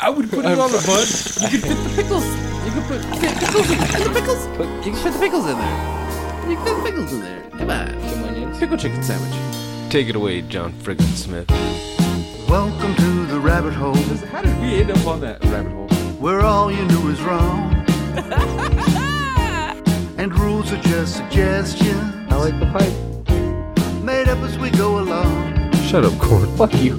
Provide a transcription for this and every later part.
I would put it on the bun. You could fit the pickles. You could put fit pickles in, in the pickles. Put, you can fit the pickles in there. You can fit the pickles in there. Come on. Some onions. Pickle chicken sandwich. Take it away, John Friggin Smith. Welcome to the rabbit hole, How did we end up on that rabbit hole? where all you knew is wrong. and rules are just suggestions, I like the pipe. made up as we go along. Shut up, Corn. Fuck you.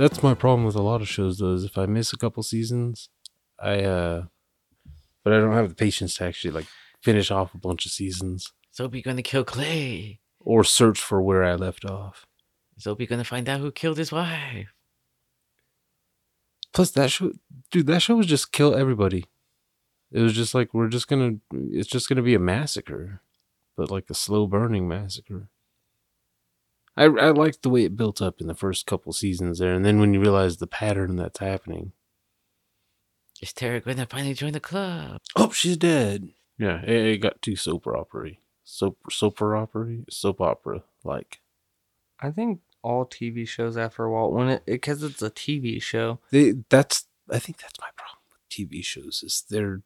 That's my problem with a lot of shows, though. Is if I miss a couple seasons, I uh, but I don't have the patience to actually like finish off a bunch of seasons Is Opie gonna kill Clay? or search for where I left off. Is Opie gonna find out who killed his wife? Plus, that show, dude, that show was just kill everybody. It was just like we're just gonna, it's just gonna be a massacre, but like a slow burning massacre. I I liked the way it built up in the first couple seasons there, and then when you realize the pattern that's happening, Is Tara gonna finally join the club? oh, she's dead. Yeah, it, it got too soap opera, soap soap opera, soap opera like. I think all TV shows after a while, when it because it's a TV show, they that's I think that's my problem with TV shows is they're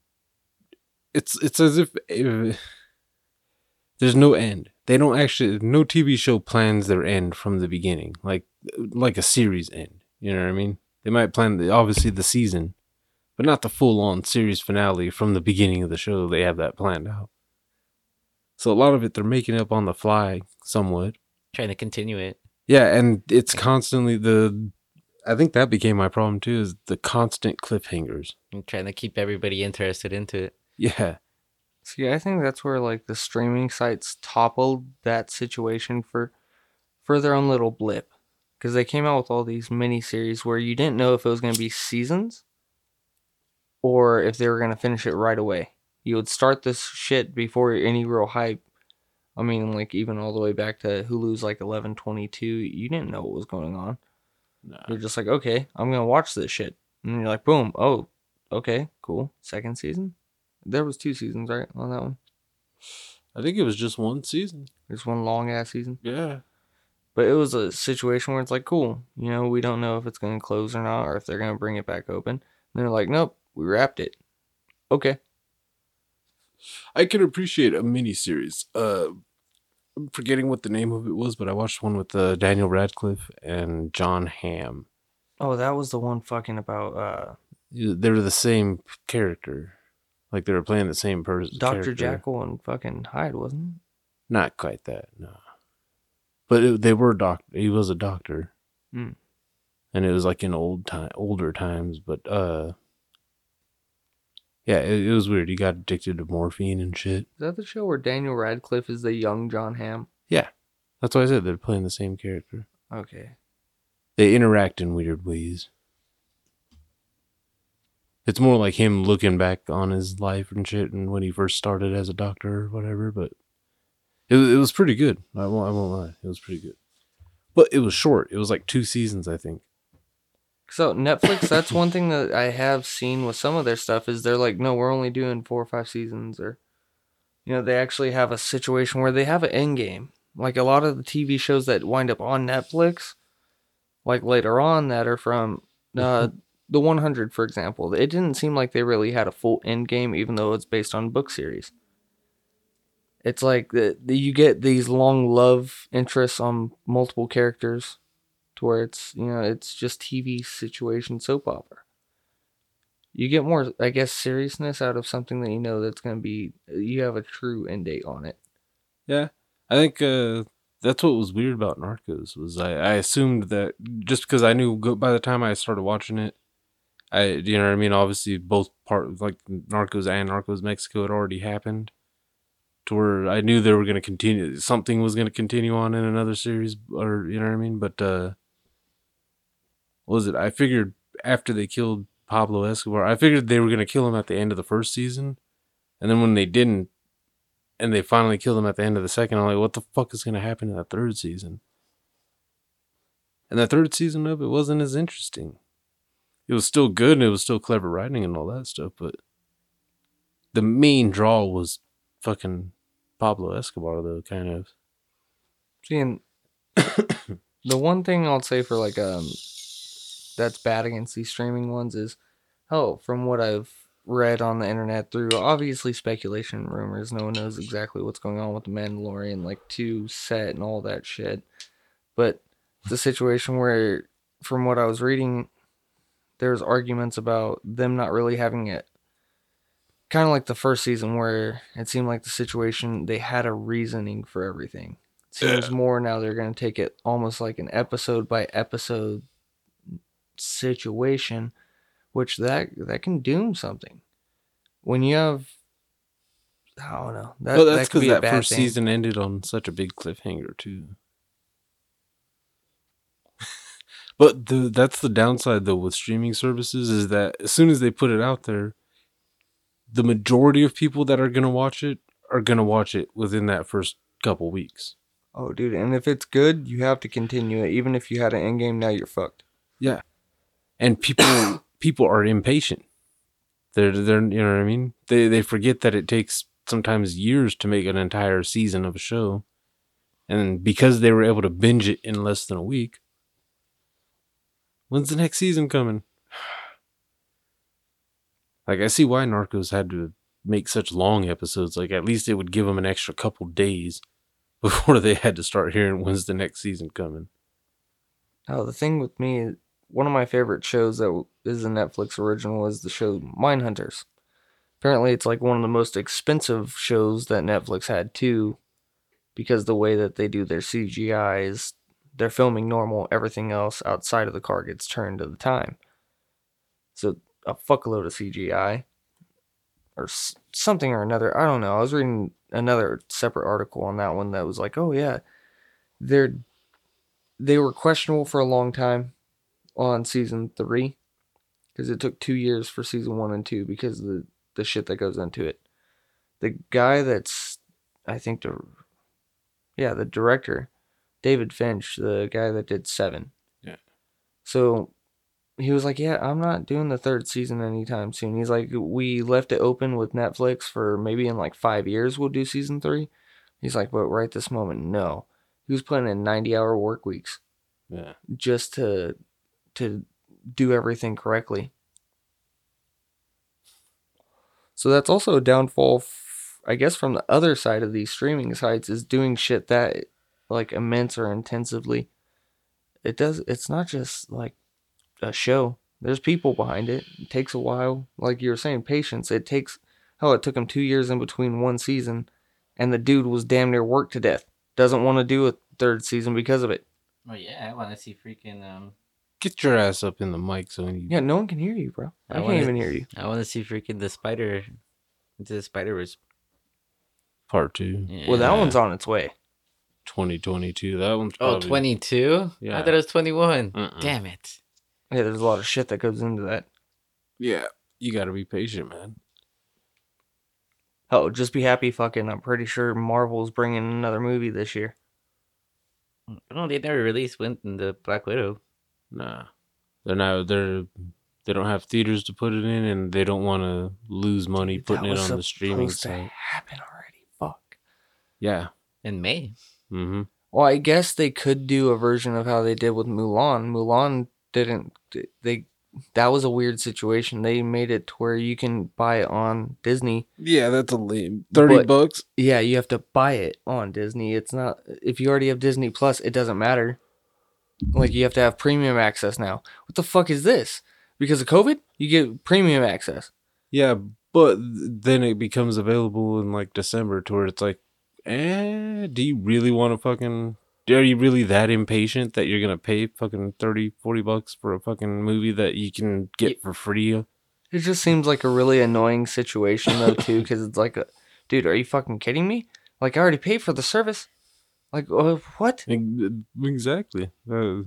it's it's as if uh, there's no end. They don't actually no TV show plans their end from the beginning, like like a series end. You know what I mean? They might plan the obviously the season, but not the full on series finale from the beginning of the show. They have that planned out. So a lot of it they're making up on the fly somewhat. Trying to continue it. Yeah, and it's constantly the. I think that became my problem too. Is the constant cliffhangers. I'm trying to keep everybody interested into it. Yeah, See, I think that's where like the streaming sites toppled that situation for for their own little blip. Because they came out with all these mini series where you didn't know if it was going to be seasons or if they were going to finish it right away. You would start this shit before any real hype. I mean, like even all the way back to Hulu's like eleven twenty two, you didn't know what was going on. You're just like, okay, I'm gonna watch this shit, and you're like, boom, oh, okay, cool. Second season. There was two seasons, right, on that one. I think it was just one season. There's one long ass season. Yeah, But it was a situation where it's like, cool, you know, we don't know if it's going to close or not, or if they're going to bring it back open. And they're like, nope, we wrapped it. Okay. I can appreciate a miniseries. Uh, I'm forgetting what the name of it was, but I watched one with uh, Daniel Radcliffe and Jon Hamm. Oh, that was the one fucking about uh, They were the same character, like they were playing the same person. Dr. Jekyll and fucking Hyde, wasn't it? Not quite that, no. But it, they were doc. He was a doctor, Hmm. and it was like in old time, older times. But uh, yeah, it, it was weird. He got addicted to morphine and shit. Is that the show where Daniel Radcliffe is the young Jon Hamm? Yeah, that's why I said they're playing the same character. Okay. They interact in weird ways. It's more like him looking back on his life and shit, and when he first started as a doctor or whatever. But it was- it was pretty good. I won't I won't lie, it was pretty good. But it was short. It was like two seasons, I think. So Netflix, that's one thing that I have seen with some of their stuff is they're like, no, we're only doing four or five seasons, or you know, they actually have a situation where they have an end game. Like a lot of the TV shows that wind up on Netflix, like later on that are from uh, the 100, for example. It didn't seem like they really had a full end game, even though it's based on book series. It's like the, the you get these long love interests on multiple characters to where it's you know it's just TV situation soap opera. you get more, I guess, seriousness out of something that you know that's going to be. You have a true end date on it. Yeah, I think uh, that's what was weird about Narcos was I, I assumed that just because I knew by the time I started watching it, I you know what I mean. Obviously, both part like Narcos and Narcos Mexico had already happened, to where I knew they were going to continue. Something was going to continue on in another series, or you know what I mean. But uh, what was it? I figured after they killed Pablo Escobar, I figured they were going to kill him at the end of the first season, and then when they didn't, and they finally killed him at the end of the second, I'm like, what the fuck is going to happen in that third season? And the third season of it wasn't as interesting. It was still good and it was still clever writing and all that stuff, but the main draw was fucking Pablo Escobar, though, kind of. See, and the one thing I'll say for like um that's bad against these streaming ones is, oh, from what I've read on the internet through obviously speculation rumors, no one knows exactly what's going on with the Mandalorian, like two set and all that shit. But the situation where, from what I was reading, there's arguments about them not really having it. Kind of like the first season, where it seemed like the situation they had a reasoning for everything. It seems more now they're going to take it almost like an episode by episode situation, which that that can doom something. When you have, I don't know. That, well, that that's because be that first thing. season ended on such a big cliffhanger, too. But the that's the downside, though, with streaming services is that as soon as they put it out there, the majority of people that are going to watch it are going to watch it within that first couple weeks. Oh, dude, and if it's good, you have to continue it. Even if you had an end game, now you're fucked. Yeah. And people people are impatient. They're they're you know what I mean? They they forget that it takes sometimes years to make an entire season of a show. And because they were able to binge it in less than a week, when's the next season coming? Like I see why Narcos had to make such long episodes. Like at least it would give them an extra couple days before they had to start hearing when's the next season coming. Oh, the thing with me, one of my favorite shows that is a Netflix original is the show Mindhunters. Apparently, it's like one of the most expensive shows that Netflix had too, because the way that they do their CGI is they're filming normal, everything else outside of the car gets turned to the time. So a fuckload of CGI or something or another. I don't know. I was reading another separate article on that one that was like, oh yeah, they're they were questionable for a long time on season three because it took two years for season one and two because of the the shit that goes into it. The guy that's I think the yeah the director David Finch, the guy that did Seven. Yeah. So he was like, "Yeah, I'm not doing the third season anytime soon." He's like, "We left it open with Netflix for maybe in like five years we'll do season three. He's like, "But right this moment, no." He was putting in 90 hour work weeks Yeah. just to to do everything correctly. So that's also a downfall, f- I guess, from the other side of these streaming sites is doing shit that like immense or intensively. It does. It's not just like a show. There's people behind it. It takes a while, like you were saying, patience. It takes. Hell, it took him two years in between one season, and the dude was damn near worked to death. Doesn't want to do a third season because of it. Oh yeah, I want to see freaking um. Get your ass up in the mic so you Yeah, no one can hear you, bro. I, I can't wanna- even hear you. I want to see freaking the spider, the Spider-Verse part two. Yeah. Well, that one's on its way. 2022. That one's Oh, probably 22? Yeah. I thought it was 21. Uh-uh. Damn it. Yeah, there's a lot of shit that goes into that. Yeah, you got to be patient, man. Oh, just be happy, fucking. I'm pretty sure Marvel's bringing another movie this year. No, they never released went in the Black Widow. Nah, they're not. They're they don't have theaters to put it in, and they don't want to lose money Dude, putting it on the streaming supposed to site. happen already. Fuck. Yeah. In May. Mm-hmm. Well, I guess they could do a version of how they did with Mulan. Mulan didn't. They that was a weird situation. They made it to where you can buy it on Disney. Yeah, that's a lame. Thirty But- bucks. Yeah, you have to buy it on Disney. It's not if you already have Disney Plus, it doesn't matter. Like you have to have premium access now. What the fuck is this? Because of COVID, you get premium access. Yeah, but then it becomes available in like December to where it's like, eh, do you really want to fucking are you really that impatient that you're gonna pay fucking 30, 40 bucks for a fucking movie that you can get for free? It just seems like a really annoying situation though too, because it's like, a, dude, are you fucking kidding me? Like I already paid for the service. Like uh, what? Exactly. Uh,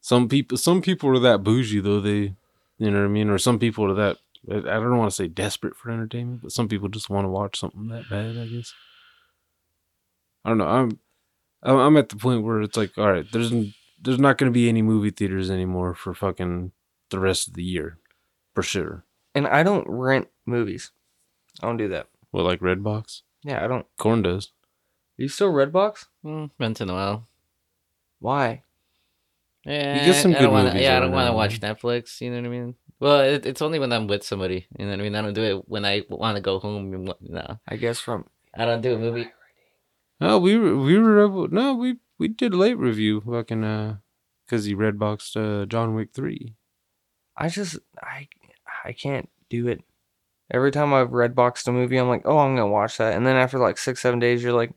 some people, some people are that bougie though. They, you know what I mean, or some people are that. I I don't want to say desperate for entertainment, but some people just want to watch something that bad. I guess. I don't know. I'm, I'm I'm at the point where it's like, all right, there's there's not going to be any movie theaters anymore for fucking the rest of the year, for sure. And I don't rent movies. I don't do that. What like Redbox? Yeah, I don't. Corn does. Are you still Redbox? Mm, once in a while. Why? Yeah, get some I good don't wanna, movies Yeah, I don't want to watch Netflix. You know what I mean? Well, it, it's only when I'm with somebody. You know what I mean? I don't do it when I want to go home. No, I guess from I don't do a movie. Oh, we were we were. No, we we did a late review, fucking uh, because he redboxed uh John Wick three. I just I I can't do it. Every time I've red boxed a movie, I'm like, oh, I'm gonna watch that, and then after like six seven days, you're like,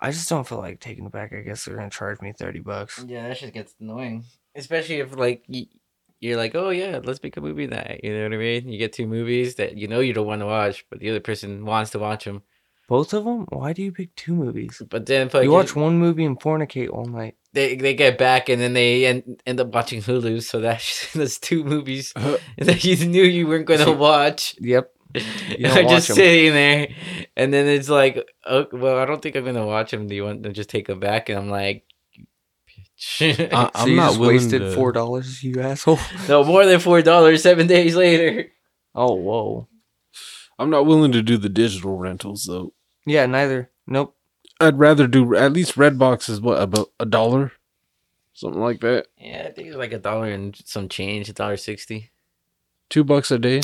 I just don't feel like taking it back. I guess they're gonna charge me thirty bucks. Yeah, that shit gets annoying. Especially if like y- you're like, oh yeah, let's make a movie night. You know what I mean? You get two movies that you know you don't want to watch, but the other person wants to watch them. Both of them? Why do you pick two movies? But then You watch one movie and fornicate all night. they they get back and then they end, end up watching Hulu. So that's that's two movies uh-huh. that you knew you weren't going to watch. Yep. Watch just 'em. sitting there, and then it's like, oh, well, I don't think I'm gonna watch them. Do you want to just take them back? And I'm like, bitch. I- so I'm you not just willing wasted to- four dollars, you asshole. no more than four dollars seven days later. Oh whoa. I'm not willing to do the digital rentals though. Yeah, neither. Nope. I'd rather do at least Redbox is what about a dollar, something like that. Yeah, I think it's like a dollar and some change, a dollar sixty. Two bucks a day.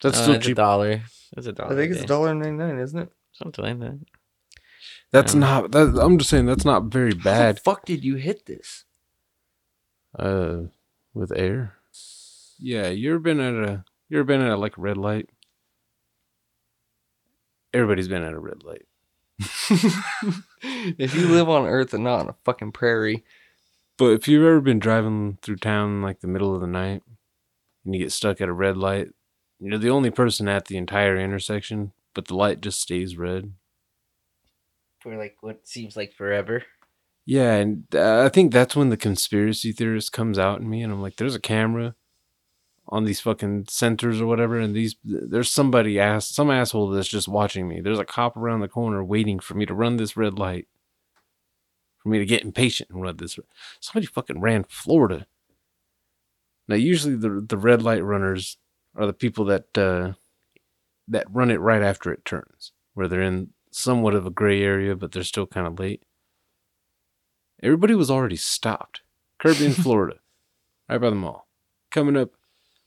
That's Uh, still it's a cheap. dollar. It's a dollar. I think a it's day. dollar ninety nine, isn't it? something like that. That's Yeah. not. That, I'm just saying that's not very How the bad. fuck did you hit this? Uh, with air. Yeah, you ever been at a? You ever been at a, like a red light? Everybody's been at a red light. if you live on Earth and not on a fucking prairie, But if you've ever been driving through town like the middle of the night and you get stuck at a red light, you're the only person at the entire intersection, but the light just stays red. For like what seems like forever. Yeah, and uh, I think that's when the conspiracy theorist comes out in me, and I'm like, there's a camera on these fucking centers or whatever, and these there's somebody ass some asshole that's just watching me. There's a cop around the corner waiting for me to run this red light, for me to get impatient and run this. Somebody fucking ran Florida. Now, usually the the red light runners are the people that uh, that run it right after it turns, where they're in somewhat of a gray area, but they're still kind of late. Everybody was already stopped. Kirby in Florida, right by the mall. Coming up,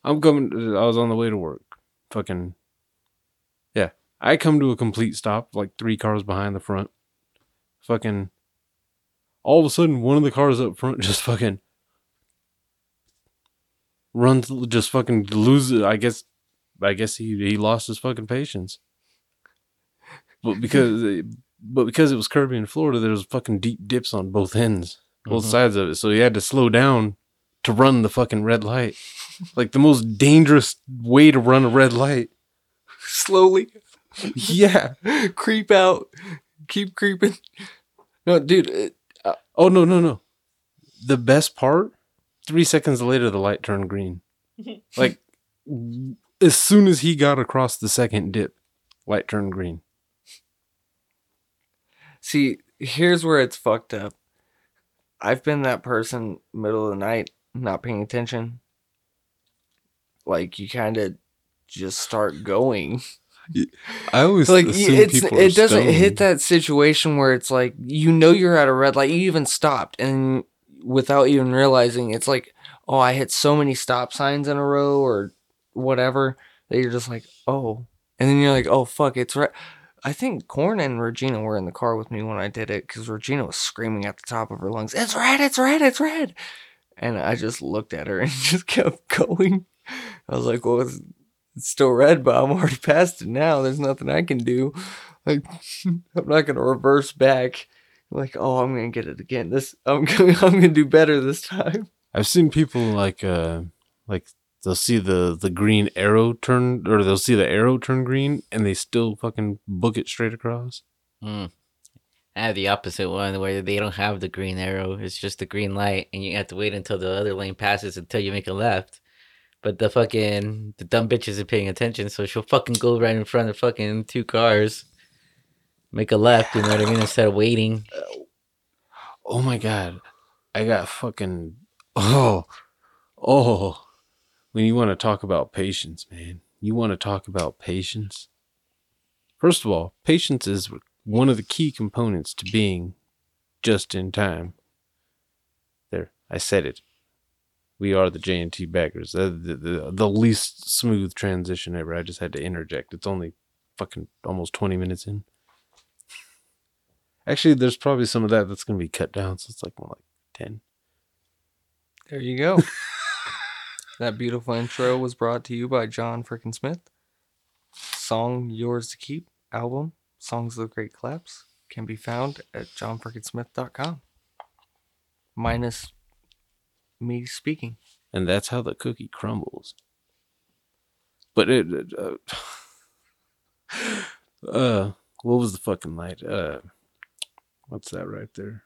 I'm coming. I was on the way to work. Fucking, yeah. I come to a complete stop, like three cars behind the front. Fucking, all of a sudden, one of the cars up front just fucking runs, just fucking loses. I guess, I guess he he lost his fucking patience. But because, but because it was Kirby in Florida, there was fucking deep dips on both ends, both Mhm. sides of it. So he had to slow down to run the fucking red light. like the most dangerous way to run a red light. slowly Yeah. creep out, keep creeping. No, dude, it, Oh no no no. The best part, three seconds later the light turned green. like as soon as he got across the second dip, light turned green. See, here's where it's fucked up. I've been that person middle of the night, not paying attention. Like you kind of just start going. I always Like it's it doesn't stoned. hit that situation where it's like you know you're at a red light, you even stopped and without even realizing it's like, oh, I hit so many stop signs in a row or whatever that you're just like, oh. And then you're like, oh fuck, it's red. I think Corn and Regina were in the car with me when I did it because Regina was screaming at the top of her lungs, "It's red! It's red! It's red!" And I just looked at her and just kept going. I was like, well, it's, it's still red, but I'm already past it now. There's nothing I can do. Like, I'm not gonna reverse back. Like, oh, I'm gonna get it again. This, I'm gonna, I'm gonna do better this time. I've seen people like uh like they'll see the the green arrow turn or they'll see the arrow turn green and they still fucking book it straight across. Mm. I have the opposite one where they don't have the green arrow. It's just the green light, and you have to wait until the other lane passes until you make a left. But the fucking the dumb bitch isn't paying attention, so she'll fucking go right in front of fucking two cars, make a left. You know what I mean? Instead of waiting. Oh my god. I got fucking oh oh when you want to talk about patience, man. You want to talk about patience? First of all, patience is one of the key components to being just in time. There, I said it. We are the J&T baggers. The, the, the, the least smooth transition ever. I just had to interject. It's only fucking almost 20 minutes in. Actually, there's probably some of that that's going to be cut down, so it's like more like 10. There you go. that beautiful intro was brought to you by John Frickin' Smith. Song Yours to Keep album, Songs of the Great Collapse, can be found at johnfrickinsmith.com. Minus me speaking. And that's how the cookie crumbles. But it, uh, uh, what was the fucking light? Uh, what's that right there?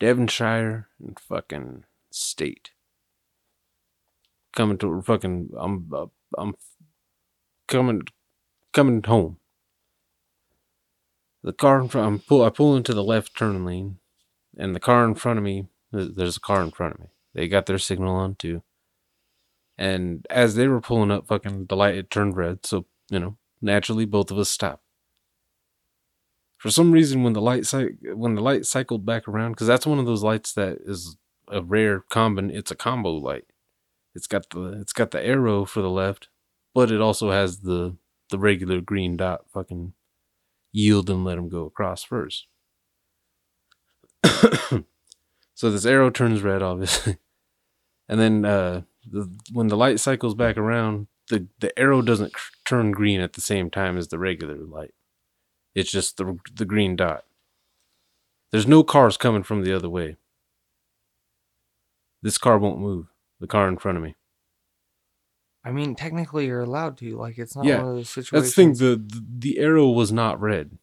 Devonshire and fucking state. Coming to fucking, I'm, uh, I'm coming, coming home. The car in front, I'm pull, I pull into the left turn lane, and the car in front of me, there's a car in front of me. They got their signal on too. And as they were pulling up, fucking the light it turned red, so you know naturally both of us stopped. For some reason, when the light when the light cycled back around, because that's one of those lights that is a rare combin. It's a combo light. It's got the it's got the arrow for the left, but it also has the the regular green dot. Fucking yield and let him go across first. so this arrow turns red, obviously, and then uh, the, when the light cycles back around, the the arrow doesn't cr- turn green at the same time as the regular light. It's just the the green dot. There's no cars coming from the other way. This car won't move. The car in front of me. I mean, technically, you're allowed to. Like, it's not Yeah, one of those situations. That's the thing. The, the arrow was not red.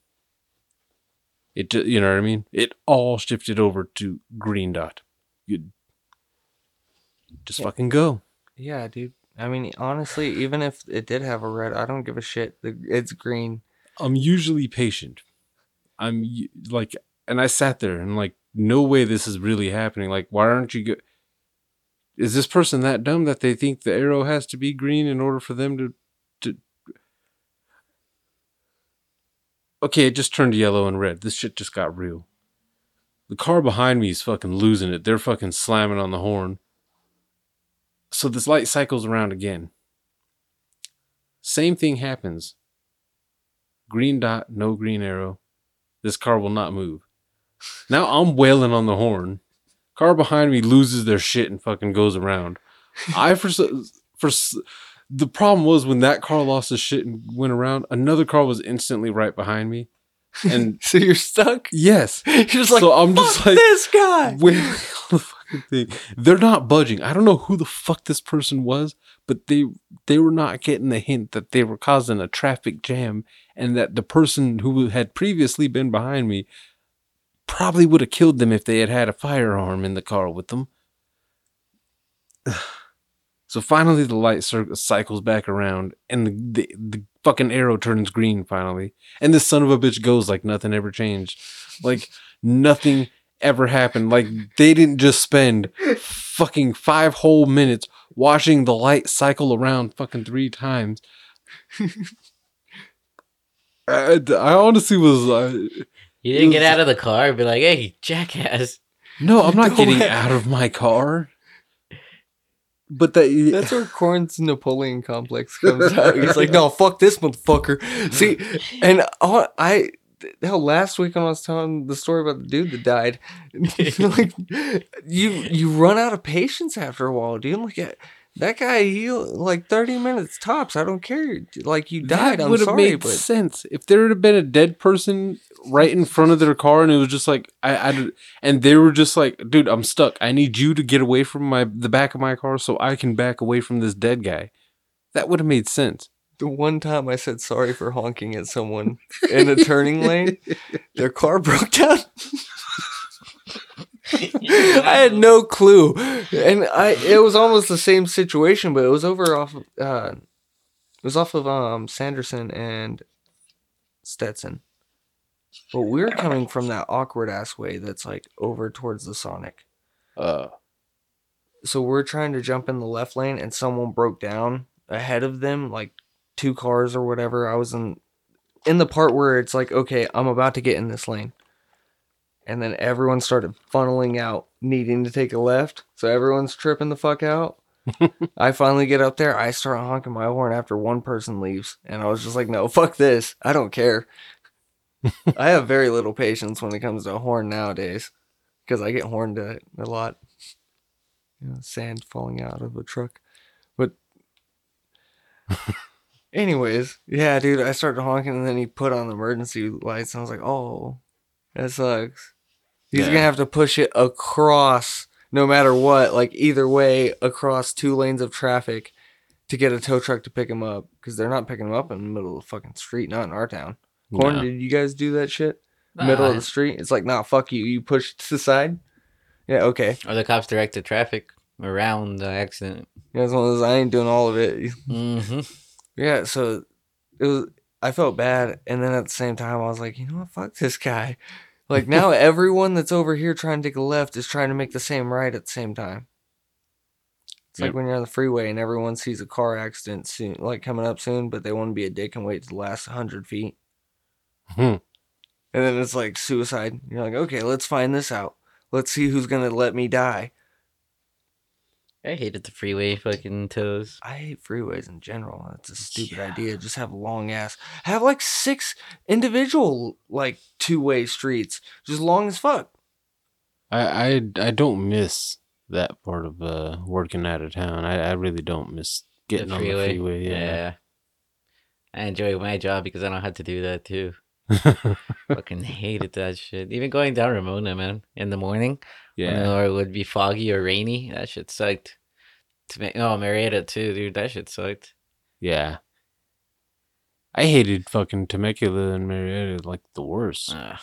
It you know what I mean. It all shifted over to green dot. You just Yeah. fucking go. Yeah, dude. I mean, honestly, even if it did have a red, I don't give a shit. It's green. I'm usually patient. I'm like, and I sat there and like, no way this is really happening. Like, why aren't you? Go- is this person that dumb that they think the arrow has to be green in order for them to, to? Okay, it just turned yellow and red. This shit just got real. The car behind me is fucking losing it. They're fucking slamming on the horn. So this light cycles around again. Same thing happens green dot, no green arrow. This car will not move. Now I'm wailing on the horn. Car behind me loses their shit and fucking goes around. I for for the problem was when that car lost his shit and went around, another car was instantly right behind me. And So you're stuck. yes, You're just like, So I'm just like- this guy. wailing the fucking thing. They're not budging. I don't know who the fuck this person was, but they they were not getting the hint that they were causing a traffic jam and that the person who had previously been behind me probably would have killed them if they had had a firearm in the car with them. So finally, the light cir- cycles back around, and the, the the fucking arrow turns green finally, and this son of a bitch goes like nothing ever changed, like nothing ever happened. Like they didn't just spend fucking five whole minutes watching the light cycle around fucking three times. I, I honestly was uh, You didn't get out of the car and be like, "Hey, jackass!" no, I'm not getting out of my car. But that That's where Corn's Napoleon complex comes out. He's like, no, fuck this motherfucker. See, and all, I hell, last week when I was telling the story about the dude that died, like you you run out of patience after a while, dude. Look at that guy. He like thirty minutes tops. I don't care. Like you died. That I'm would have sorry, made but sense if there had been a dead person right in front of their car, and it was just like I, I, and they were just like, "Dude, I'm stuck. I need you to get away from my the back of my car so I can back away from this dead guy." That would have made sense. the one time I said sorry for honking at someone in a turning lane, their car broke down. I had no clue, and I it was almost the same situation, but it was over off. Uh, it was off of um Sanderson and Stetson. But we're coming from that awkward ass way that's like over towards the Sonic. Uh, So we're trying to jump in the left lane, and someone broke down ahead of them, like two cars or whatever. I was in in the part where it's like, okay, I'm about to get in this lane. And then everyone started funneling out, needing to take a left. So everyone's tripping the fuck out. I finally get up there. I start honking my horn after one person leaves. And I was just like, no, fuck this. I don't care. I have very little patience when it comes to a horn nowadays because I get horned at a lot. You know, sand falling out of a truck. But, anyways, yeah, dude, I started honking and then he put on the emergency lights. And I was like, oh, that sucks. He's Yeah. gonna have to push it across, no matter what, like either way, across two lanes of traffic to get a tow truck to pick him up because they're not picking him up in the middle of the fucking street, not in our town. Corn, No. did you guys do that shit? Middle of the street? It's like, nah, fuck you. You push it to the side. Yeah, okay. Or the cops directed traffic around the accident. Yeah, it's one of those. I ain't doing all of it. Mm-hmm. Yeah, so it was. I felt bad, and then at the same time, I was like, you know what? Fuck this guy. Like now, everyone that's over here trying to take a left is trying to make the same right at the same time. It's like when you're on the freeway and everyone sees a car accident soon, like coming up soon, but they want to be a dick and wait to the last hundred feet. Hmm. And then it's like suicide. You're like, okay, let's find this out. Let's see who's gonna let me die. I hated the freeway fucking toes. I hate freeways in general. That's a stupid idea. Just have long ass. Have like six individual like two way streets, just long as fuck. I, I I don't miss that part of uh working out of town. I, I really don't miss getting on the freeway. Yeah. I enjoy my job because I don't have to do that too. Fucking hated that shit. Even going down Ramona, man, in the morning. Yeah. Or it would be foggy or rainy. That shit sucked. To make, oh, Murrieta too, dude. That shit sucked. Yeah. I hated fucking Temecula and Murrieta like the worst. Ugh.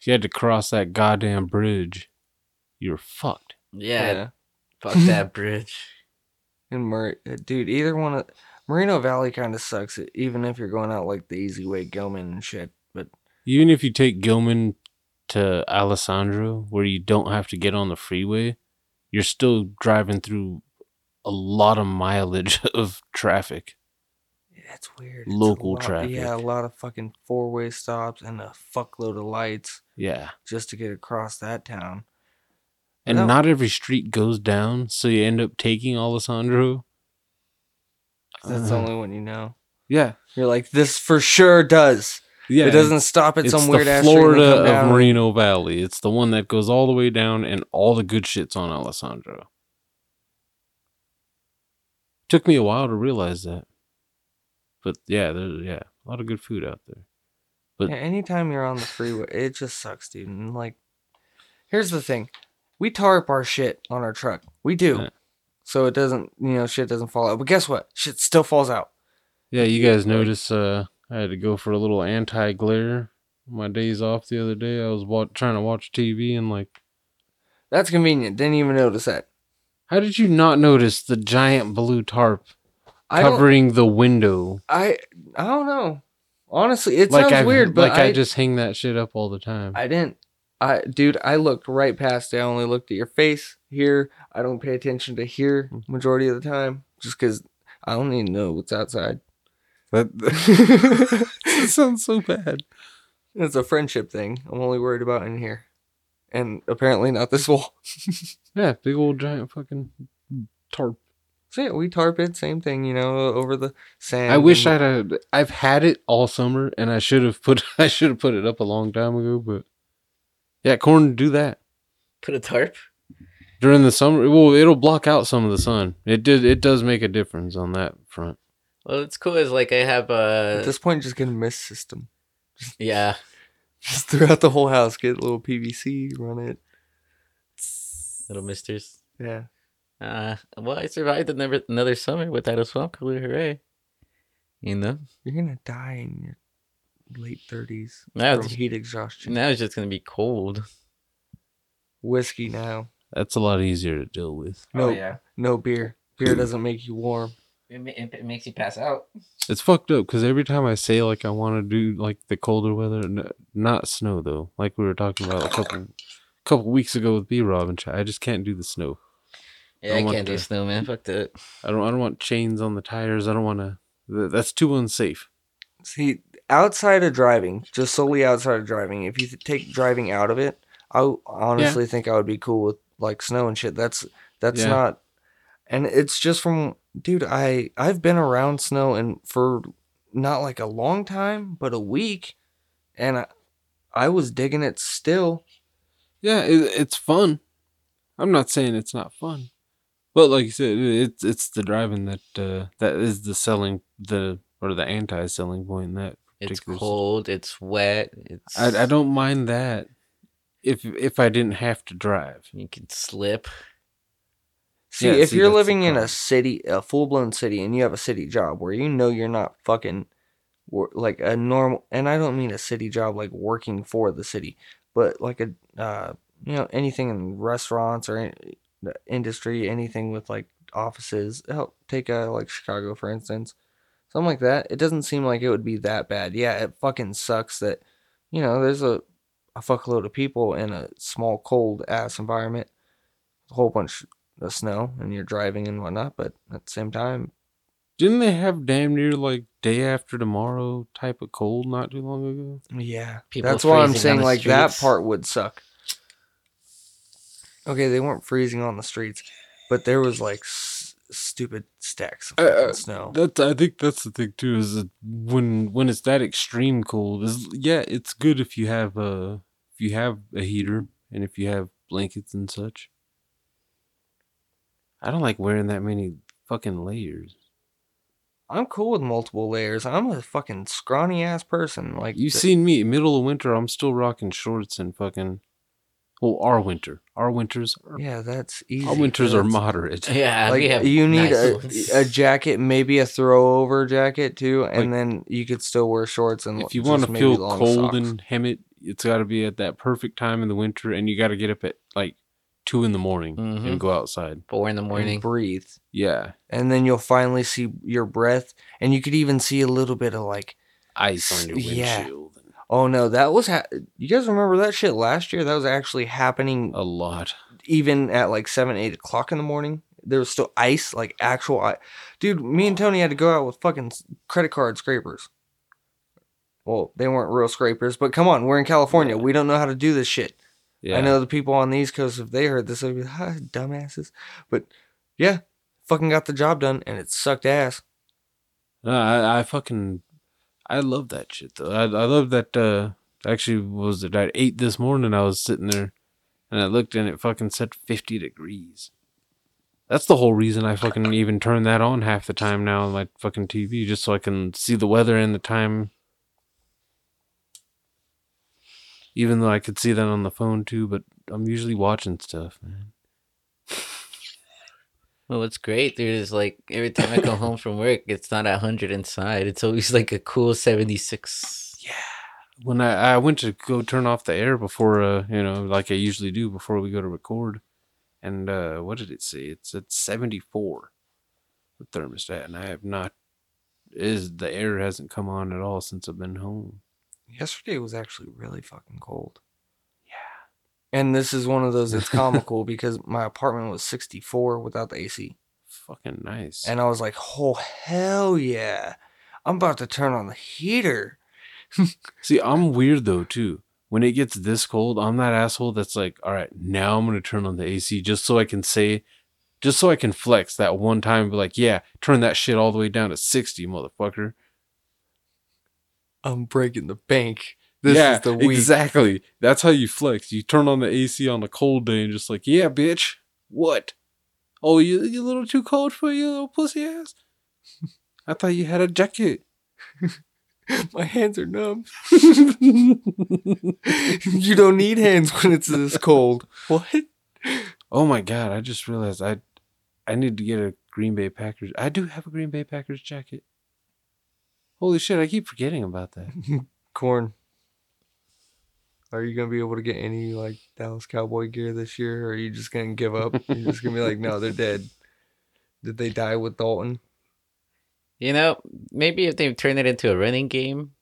If you had to cross that goddamn bridge, you were fucked. yeah, fuck that bridge. And Mur- uh, dude, either one of Moreno Valley kind of sucks. Even if you're going out like the easy way, Gilman and shit. But Even if you take Gilman to Alessandro, where you don't have to get on the freeway, you're still driving through a lot of mileage of traffic. That's weird. Local lot- traffic. Yeah, a lot of fucking four way stops and a fuckload of lights Yeah. just to get across that town. And No. not every street goes down, so you end up taking Alessandro. That's the Uh, only one you know. yeah. You're like, this for sure does. Yeah. it doesn't stop at some weird ass Florida come down. of Moreno Valley. It's the one that goes all the way down, and all the good shit's on Alessandro. Took me a while to realize that, but yeah, there's yeah a lot of good food out there. But Yeah, anytime you're on the freeway, it just sucks, dude. And like, here's the thing: we tarp our shit on our truck. We do, Yeah. so it doesn't, you know, shit doesn't fall out. But guess what? Shit still falls out. yeah, you guys notice uh, I had to go for a little anti glare my days off the other day. I was wa- trying to watch TV and like, That's convenient. Didn't even notice that. how did you not notice the giant blue tarp I don't. covering the window? I I don't know. Honestly, it sounds I weird, but like I, I, just hang that shit up all the time. I didn't. I dude, I looked right past it. I only looked at your face here. I don't pay attention to here Hmm. majority of the time, just because I don't even know what's outside. That, that sounds so bad. It's a friendship thing. I'm only worried about in here, and apparently not this wall. Yeah, big old giant fucking tarp. So yeah, we tarp it, same thing, you know, over the sand. I wish I'd have, I've had it all summer and I should have put I should have put it up a long time ago, but yeah, corn do that. Put a tarp. During the summer, well, it'll block out some of the sun. It did it does make a difference on that front. Well, it's cool. Is like I have a. At this point, just get a mist system. yeah. Just throughout the whole house, get a little PVC, run it. Little misters. Yeah. Uh, well, I survived another another summer without a swamp cooler. Hooray! You know, You're gonna die in your late thirties Now from it's- heat exhaustion. now it's just gonna be cold. Whiskey now. That's a lot easier to deal with. No, Oh, yeah. no beer. Beer doesn't make you warm. It, it, it makes you pass out. It's fucked up because every time I say like I want to do like the colder weather, n- not snow though, like we were talking about a couple couple weeks ago with B Rob and Ch- I just can't do the snow. Yeah, I I can't do snow, man. Fuck that. I don't I don't want chains on the tires. I don't want to. That's too unsafe. See, outside of driving, just solely outside of driving, if you th- take driving out of it, I w- honestly think I would be cool with like snow and shit. That's that's Yeah. not, and it's just from dude. I I've been around snow and for not like a long time, but a week, and I, I was digging it still. Yeah, it, it's fun. I'm not saying it's not fun, but like you said, it's it's the driving that uh, that is the selling the or the anti-selling point in that. It's cold. It's wet. It's I I don't mind that if if I didn't have to drive. You can slip. See, Yeah, if see, you're living in a city, a full blown city, and you have a city job where you know you're not fucking like a normal, and I don't mean a city job like working for the city, but like a, uh, you know, anything in restaurants or in, the industry, anything with like offices. Help take a like Chicago for instance, something like that. It doesn't seem like it would be that bad. Yeah, it fucking sucks that, you know, there's a a fuckload of people in a small cold ass environment, a whole bunch of snow, and you're driving and whatnot. But at the same time, Didn't they have damn near like day after tomorrow type of cold not too long ago? yeah, People that's why I'm saying the like that part would suck. Okay, they weren't freezing on the streets, but there was like s- stupid stacks of Uh, uh, snow. That's I think that's the thing too is that when when it's that extreme cold is yeah it's good if you have a if you have a heater and if you have blankets and such. I don't like wearing that many fucking layers. I'm cool with multiple layers. I'm a fucking scrawny ass person. Like You the- seen me in middle of winter I'm still rocking shorts and fucking well our winter our winters are, yeah, that's easy. our winters are moderate. Yeah, like we have you need nice a, a jacket, maybe a throwover jacket too, and Like- then you could still wear shorts and if you want to maybe feel cold socks. and hem it, it's got to be at that perfect time in the winter, and you got to get up at like two in the morning Mhm. and go outside. four in the and morning. breathe, Yeah, and then you'll finally see your breath, and you could even see a little bit of like, ice on your Yeah. windshield. oh no, that was ha- you guys remember that shit last year? That was actually happening A lot. even at like seven, eight o'clock in the morning. There was still ice, like actual ice. Dude, me and Tony had to go out with fucking credit card scrapers. Well, they weren't real scrapers, but come on, we're in California. We don't know how to do this shit. Yeah, I know the people on the East Coast, if they heard this, they'd be like, "Ah, dumbasses. But yeah, fucking got the job done, and it sucked ass. No, I, I fucking, I love that shit though. I, I love that. uh Actually, what was it at eight this morning? I was sitting there, and I looked, and it fucking said fifty degrees. That's the whole reason I fucking even turn that on half the time now on my fucking TV, just so I can see the weather and the time. Even though I could see that on the phone too, but I'm usually watching stuff, man. Well, what's great, There's like every time I come home from work, it's not a hundred inside. It's always like a cool seventy six. Yeah. when I, I went to go turn off the air before uh you know like I usually do before we go to record, and uh what did it say? It's at seventy four, the thermostat, and I have not is the air hasn't come on at all since I've been home. Yesterday was actually really fucking cold. Yeah. And this is one of those that's comical because my apartment was 64 without the AC. Fucking nice. And I was like, oh, hell yeah. I'm about to turn on the heater. See, I'm weird though too. When it gets this cold, I'm that asshole that's like, all right, now I'm gonna turn on the AC just so I can say just so I can flex that one time. and Be like, yeah, turn that shit all the way down to sixty, motherfucker. I'm breaking the bank. This yeah, is the week. exactly. That's how you flex. You turn on the AC on a cold day and just like, yeah, bitch. What? Oh, you you a little too cold for you little pussy ass. I thought you had a jacket. My hands are numb. you don't need hands when it's this cold. What? oh my god! I just realized I I need to get a Green Bay Packers. I do have a Green Bay Packers jacket. Holy shit! I keep forgetting about that. Corn. Are you gonna be able to get any like Dallas Cowboy gear this year, or are you just gonna give up? You're just gonna be like, no, they're dead. Did they die with Dalton? You know, maybe if they turn it into a running game.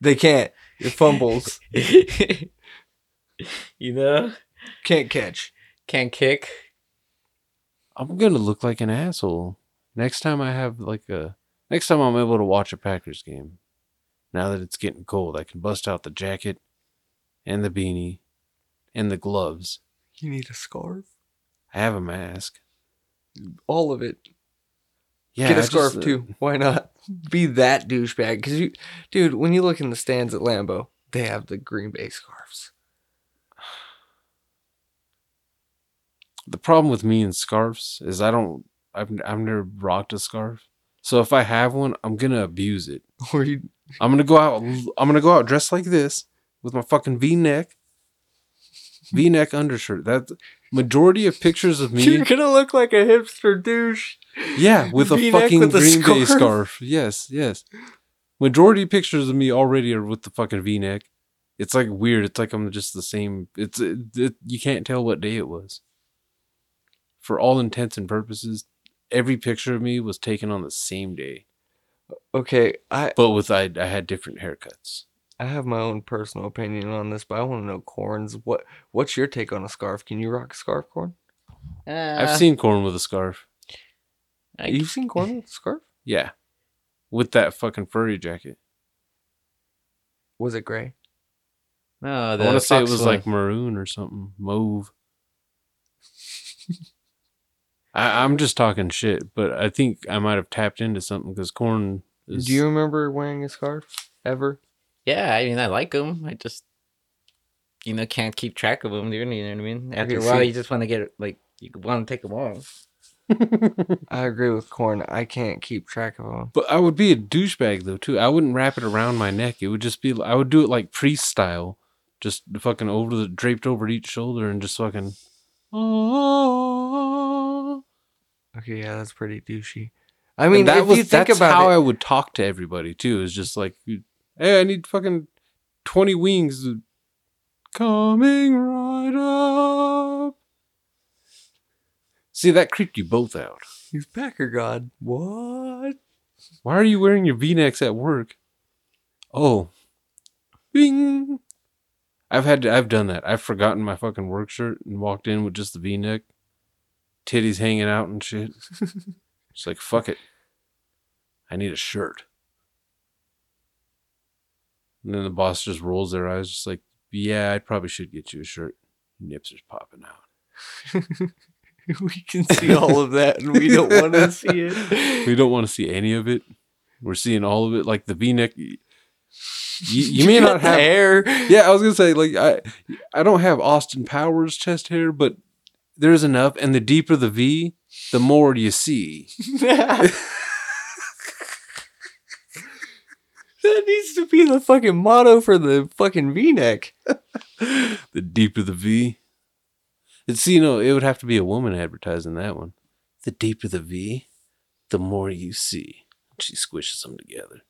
They can't. It fumbles. you know, can't catch. can't kick. I'm gonna look like an asshole next time I have like a next time I'm able to watch a Packers game. Now that it's getting cold, I can bust out the jacket and the beanie and the gloves. You need a scarf. I have a mask. All of it. Yeah, Get a I scarf just, uh, too. Why not? Be that douchebag. Because you, dude, when you look in the stands at Lambeau, they have the Green Bay scarves. The problem with me and scarves is I don't. I've I've never rocked a scarf. So if I have one, I'm gonna abuse it. Or you, I'm gonna go out. I'm gonna go out dressed like this with my fucking V-neck, V-neck undershirt. That majority of pictures of me, you're gonna look like a hipster douche. yeah, with a V-neck fucking with a Green Bay scarf. scarf. Yes, yes. Majority of pictures of me already are with the fucking V-neck. It's like weird. It's like I'm just the same. It's it, it, you can't tell what day it was. For all intents and purposes, every picture of me was taken on the same day, Okay, I but with I I had different haircuts. I have my own personal opinion on this, but I want to know Corn's what what's your take on a scarf? Can you rock a scarf, Corn? Uh, I've seen corn with a scarf. I- You've seen Corn with a scarf? Yeah, with that fucking furry jacket. Was it gray? No, I want to say it was one. like maroon or something, mauve. I, I'm just talking shit, but I think I might have tapped into something because corn is. Do you remember wearing a scarf ever? Yeah, I mean, I like them. I just, you know, can't keep track of them, dude. You know what I mean? After Okay, a while, see- you just want to get like, you want to take them off. I agree with Corn. I can't keep track of them. But I would be a douchebag though too. I wouldn't wrap it around my neck. It would just be. I would do it like priest style, just fucking over the draped over each shoulder and just fucking. Okay, yeah, that's pretty douchey. I mean, And that if was you think that's about how it, I would talk to everybody too. Is just like, hey, I need fucking twenty wings, coming right up. See, that creeped you both out. he's Packer God. What? Why are you wearing your V-necks at work? Oh, bing. I've had to, I've done that. I've forgotten my fucking work shirt and walked in with just the V-neck, titties hanging out and shit. It's like fuck it. I need a shirt. And then the boss just rolls their eyes, just like, yeah, I probably should get you a shirt. Nips are popping out. we can see all of that, and we don't want to see it. We don't want to see any of it. We're seeing all of it, like the V-neck. You, you may not have hair. Yeah, I was gonna say like I I don't have Austin Powers chest hair, but there's enough. And the deeper the V, the more you see. That needs to be the fucking motto for the fucking V-neck. The deeper the V. It's you know it would have to be a woman advertising that one. The deeper the V, the more you see. She squishes them together.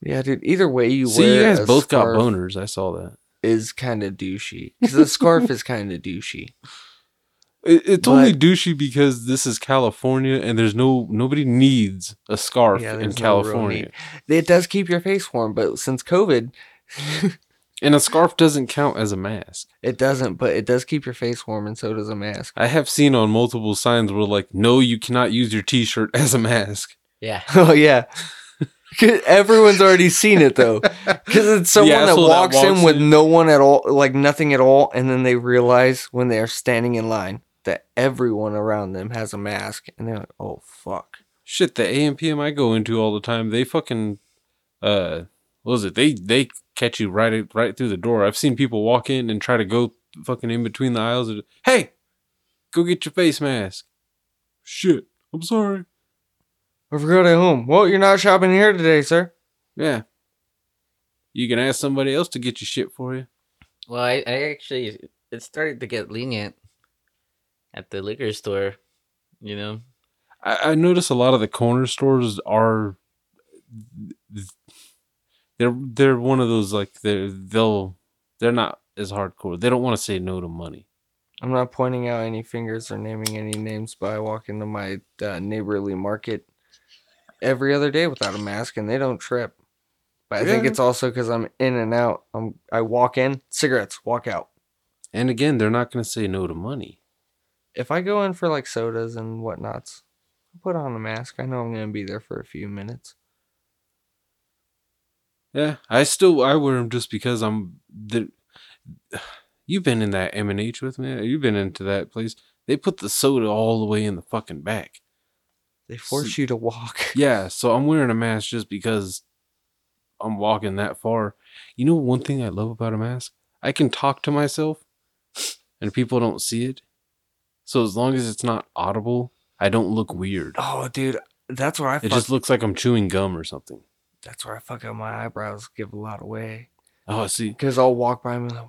Yeah, dude. Either way you see, wear you guys both got boners. I saw that. is kind of douchey because the scarf is kind of douchey. It, it's only But- douchey because this is California and there's no nobody needs a scarf Yeah, in there's no California. It does keep your face warm, but since COVID, And a scarf doesn't count as a mask. it doesn't. But it does keep your face warm, and so does a mask. I have seen on multiple signs where like, no, you cannot use your t-shirt as a mask. Yeah. Oh yeah. Everyone's already seen it though, because it's someone that walks, that in walks with no one at all, like nothing at all, and then they realize when they are standing in line, that everyone around them has a mask, and they're like, "Oh fuck." Shit, the AMPM I go into all the time, they fucking uh what was it? They they catch you right right through the door. I've seen people walk in and try to go fucking in between the aisles and hey, go get your face mask. Shit, I'm sorry. I forgot at home. Well, you're not shopping here today, sir. Yeah. You can ask somebody else to get your shit for you. Well, I, I actually it started to get lenient at the liquor store. You know, I, I notice a lot of the corner stores are they're they're one of those like they're they'll they're not as hardcore. They don't want to say no to money. I'm not pointing out any fingers or naming any names, but I walk into my uh, neighborly market every other day without a mask, and they don't trip. But I think it's also because I'm in and out. I'm I walk in, cigarettes, walk out. And again, they're not going to say no to money. If I go in for like sodas and whatnots, I put on a mask. I know I'm gonna be there for a few minutes. Yeah, I still I wear them just because I'm the. You've been in that M and H with me. You've been into that place. They put the soda all the way in the fucking back. They force you to walk. Yeah, so I'm wearing a mask just because I'm walking that far. You know, one thing I love about a mask, I can talk to myself, and people don't see it. So as long as it's not audible, I don't look weird. Oh, dude, that's where I It just looks like I'm chewing gum or something. that's where I fuck up my eyebrows. Give a lot away Oh, see, because I'll walk by and be like,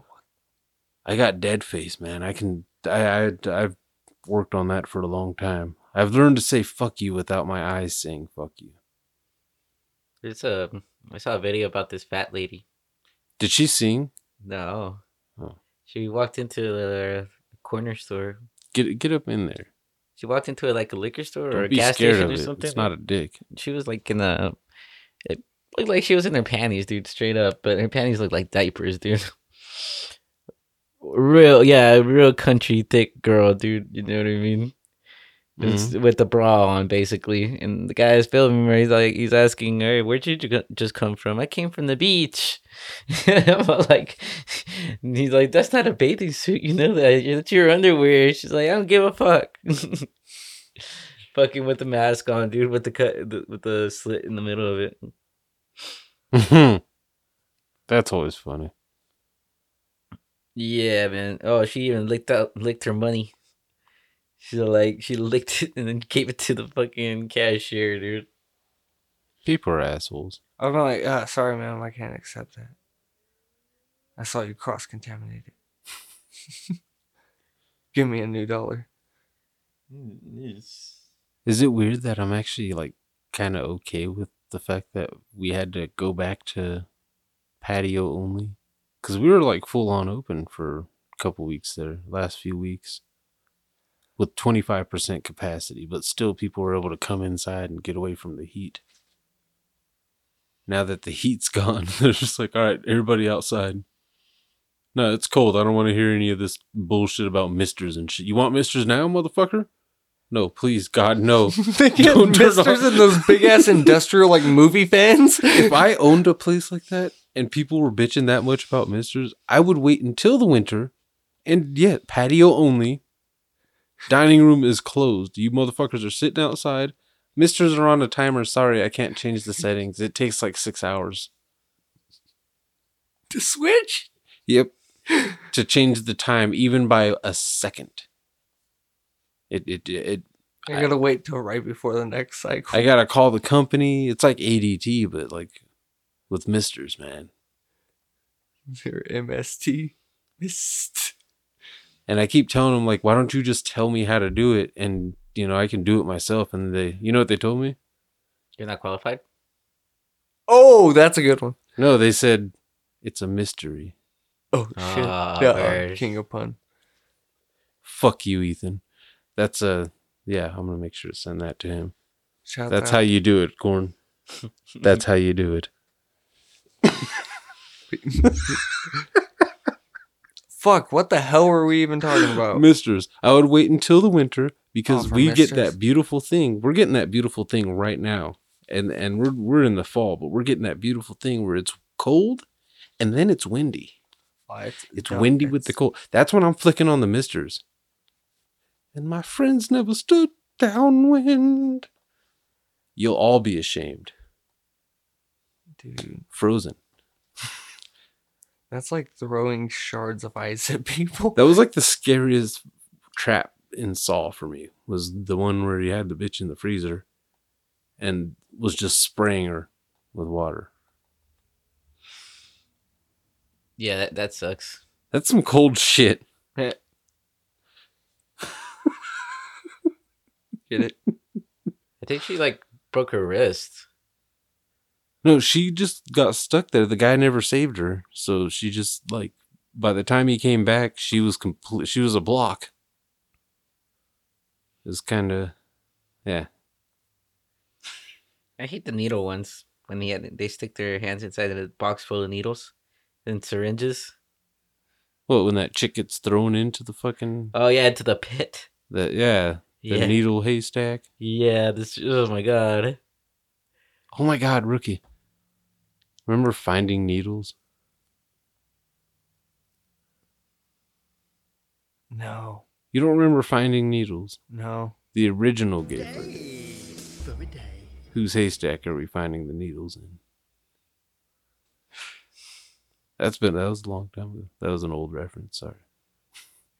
I got dead face, man. I can I, I I've worked on that for a long time. I've learned to say fuck you without my eyes saying fuck you. there's a I saw a video about this fat lady. Did she sing? No, Oh. she walked into the corner store. Get get up in there. She walked into like a liquor store or Don't a be gas station or something. It's not a dick. she was like in a it looked like she was in her panties, dude, straight up. But her panties looked like diapers, dude. Real, yeah, real country thick girl, dude. You know what I mean? It's mm-hmm. with the bra on, basically. And the guy is filming her. He's like, he's asking, "Hey, where'd you just come from?" I came from the beach. Like, he's like, "That's not a bathing suit, you know that? That's your underwear." She's like, "I don't give a fuck." Fucking with the mask on, dude, with the cut, the, with the slit in the middle of it. Mm-hmm. That's always funny. Yeah, man. Oh, she even licked out, licked her money. She's like, she licked it and then gave it to the fucking cashier, dude. People are assholes. I'm like, ah, sorry, ma'am, I can't accept that. I saw you cross contaminated. Give me a new dollar. Yes. Is it weird that I'm actually like kind of okay with the fact that we had to go back to patio only? Because we were like full on open for a couple weeks there, last few weeks, with 25% capacity, but still people were able to come inside and get away from the heat. Now that the heat's gone, they're just like, all right, everybody outside. No, it's cold. I don't want to hear any of this bullshit about misters and shit. You want misters now, motherfucker? No, please, God, no. they get Don't misters and those big ass industrial like movie fans. if I owned a place like that and people were bitching that much about misters, I would wait until the winter and yet patio only. Dining room is closed. You motherfuckers are sitting outside. Misters are on a timer. Sorry, I can't change the settings. It takes like six hours. to switch. Yep. to change the time even by a second. It it it I gotta wait till right before the next cycle. I gotta call the company. It's like ADT, but like with misters, man. Your MST. Mist. And I keep telling them like, why don't you just tell me how to do it, and you know I can do it myself. And they, you know what they told me? You're not qualified. Oh, that's a good one. No, they said it's a mystery. Oh shit. Ah, yeah, word. king of pun. Fuck you, Ethan. That's a yeah. I'm gonna make sure to send that to him. Shout That's out. how you do it, Corn. That's how you do it. Fuck, what the hell were we even talking about? Misters. I would wait until the winter because Oh, we get that beautiful thing. We're getting that beautiful thing right now. And and we're we're in the fall, but we're getting that beautiful thing where it's cold and then it's windy. Oh, it's It's windy with the cold. That's when I'm flicking on the misters. and my friends never stood downwind. You'll all be ashamed. Dude, Frozen. That's like throwing shards of ice at people. That was like the scariest trap in Saw for me. Was the one where he had the bitch in the freezer and was just spraying her with water. Yeah, that, that sucks. That's some cold shit. Get it? I think she like broke her wrist. No, she just got stuck there. The guy never saved her, so she just like by the time he came back, she was complete. She was a block. It was kind of, yeah. I hate the needle ones when he had, they stick their hands inside of a box full of needles and syringes. What when that chick gets thrown into the fucking Oh yeah, to the pit. that yeah the Yeah, needle haystack. yeah. This. Oh my god. Oh my god, rookie! Remember finding needles? No, You don't remember finding needles? no. The original Gabriel. Whose haystack are we finding the needles in? That's been that was a long time ago. That was an old reference. Sorry.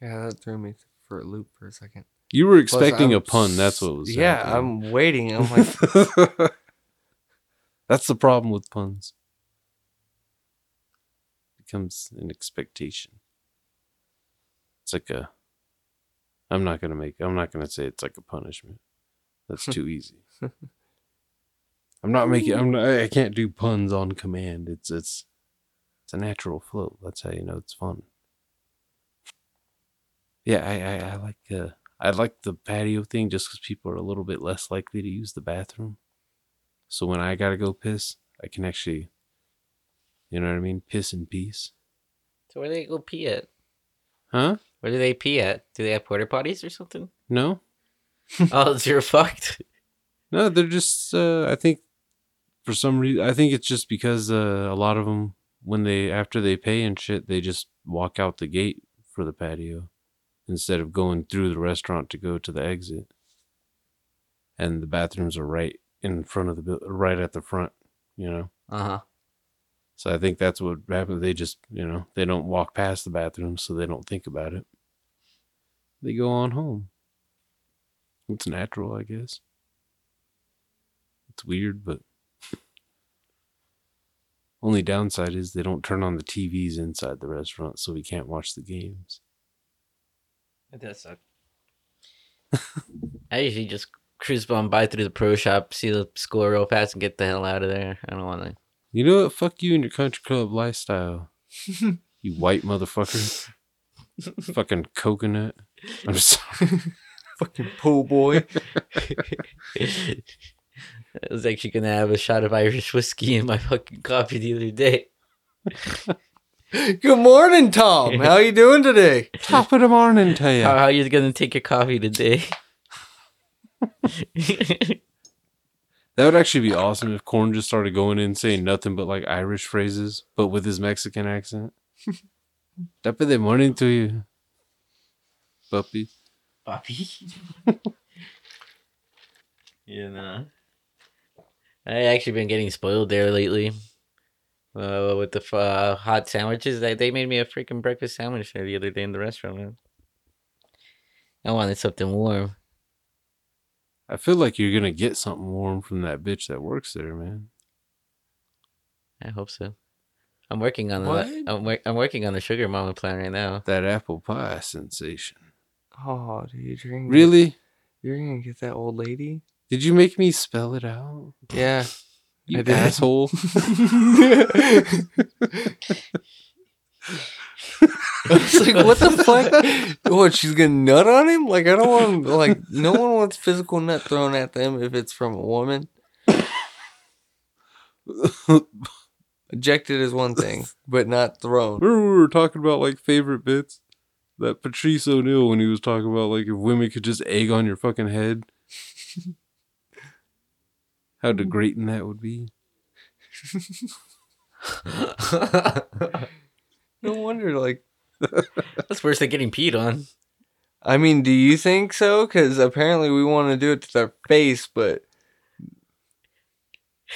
Yeah, that threw me for a loop for a second. You were expecting a pun. That's what was. Yeah, happening. I'm waiting. I'm like, That's the problem with puns. Becomes an expectation. It's like a. I'm not gonna make. I'm not gonna say it's like a punishment. That's too easy. I'm not making. I'm. Not, I can't do puns on command. It's it's. It's a natural flow. That's how you know it's fun. Yeah, I I, I like. Uh, I like the patio thing just because people are a little bit less likely to use the bathroom. So when I gotta go piss, I can actually, you know what I mean, piss in peace. So where do they go pee at? Huh? Where do they pee at? Do they have porta potties or something? No, oh, you're fucked. no, they're just. Uh, I think for some reason, I think it's just because uh, a lot of them, when they after they pay and shit, they just walk out the gate for the patio instead of going through the restaurant to go to the exit. And the bathrooms are right in front of the right at the front, you know. Uh huh. So I think that's what happens. They just, you know, they don't walk past the bathroom, so they don't think about it. They go on home. It's natural, I guess. It's weird, but only downside is they don't turn on the TVs inside the restaurant, so we can't watch the games. It does suck. I usually just cruise on by through the pro shop, see the score real fast, and get the hell out of there. I don't want to. You know what? Fuck you and your country club lifestyle. you white motherfucker. Fucking coconut. I'm sorry. fucking po' boy. I was actually gonna have a shot of Irish whiskey in my fucking coffee the other day. Good morning, Tom. How you doing today? Top of the morning to you. How, how you gonna take your coffee today? That would actually be awesome if Corn just started going in saying nothing but like Irish phrases, but with his Mexican accent. Top of the morning to you, puppy. Puppy. you know. I actually been getting spoiled there lately. Uh, with the uh, hot sandwiches, they they made me a freaking breakfast sandwich there the other day in the restaurant. Man. I wanted something warm. I feel like you're gonna get something warm from that bitch that works there, man. I hope so. I'm working on What? the I'm, wor- I'm working on the sugar mama plan right now. That apple pie sensation. Oh, dude, you're gonna, Really? You're gonna get that old lady? Did you make me spell it out? Yeah. You I did. asshole. It's like, what the fuck? What, she's gonna nut on him? Like, I don't want, like, no one wants physical nut thrown at them if it's from a woman. Ejected is one thing, but not thrown. Remember we were talking about like favorite bits? That Patrice O'Neal when he was talking about like if women could just egg on your fucking head. How degrading that would be. No wonder, like, That's worse than getting peed on. I mean, do you think so? Because apparently we want to do it to their face, but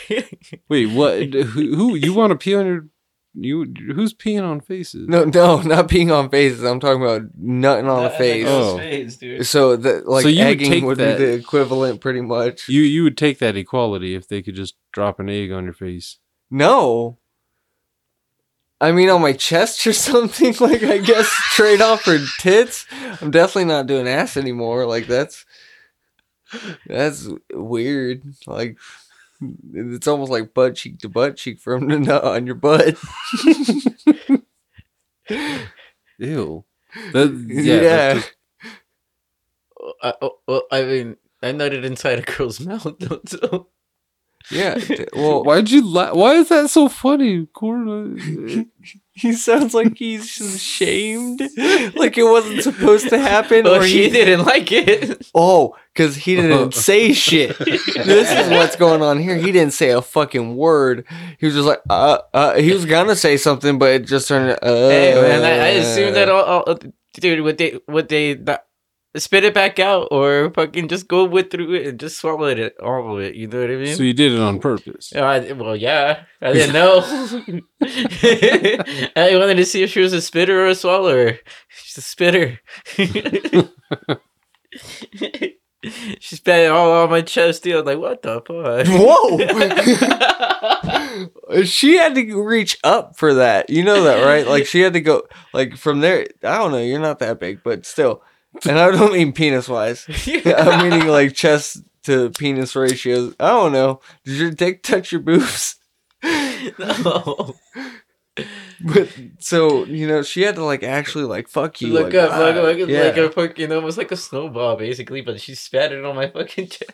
Wait, what? who, who? You want to pee on your? You? Who's peeing on faces? no, no, not peeing on faces. I'm talking about nutting on the face. Oh. So that like So you would egging take would, that- be the equivalent, pretty much. You you would take that equality if they could just drop an egg on your face. No. I mean, on my chest or something. Like, I guess trade off for tits. I'm definitely not doing ass anymore. Like, that's that's weird. Like, it's almost like butt cheek to butt cheek for him to nut on your butt. Ew. That, yeah. Yeah. just- I, well, I mean, I nutted inside a girl's mouth, though. So. Yeah. Well, why'd you? laugh? why is that so funny, Corn? he sounds like he's ashamed. Like it wasn't supposed to happen. Oh, or she he didn't like it. Oh, because he didn't say shit. this is what's going on here. He didn't say a fucking word. He was just like, uh, uh. He was gonna say something, but it just turned. Uh, Hey, man, I, I assume that all, all, dude, what they, would they not spit it back out or fucking just go with through it and just swallow it, all of it? You know what I mean? so you did it on purpose. Yeah, I, well, yeah, I didn't know. I wanted to see if she was a spitter or a swallower. She's a spitter. she spat it all on my chest. I was like, what the fuck? Whoa! she had to reach up for that. You know that, right? Like she had to go like from there. I don't know. You're not that big, but still. And I don't mean penis wise. I'm meaning like chest to penis ratios. I don't know. Did your dick touch your boobs? no. But so you know, she had to like actually like fuck you. Look like, up, look, ah, look, yeah. like a fucking, almost like a snowball, basically. But she spat it on my fucking chest.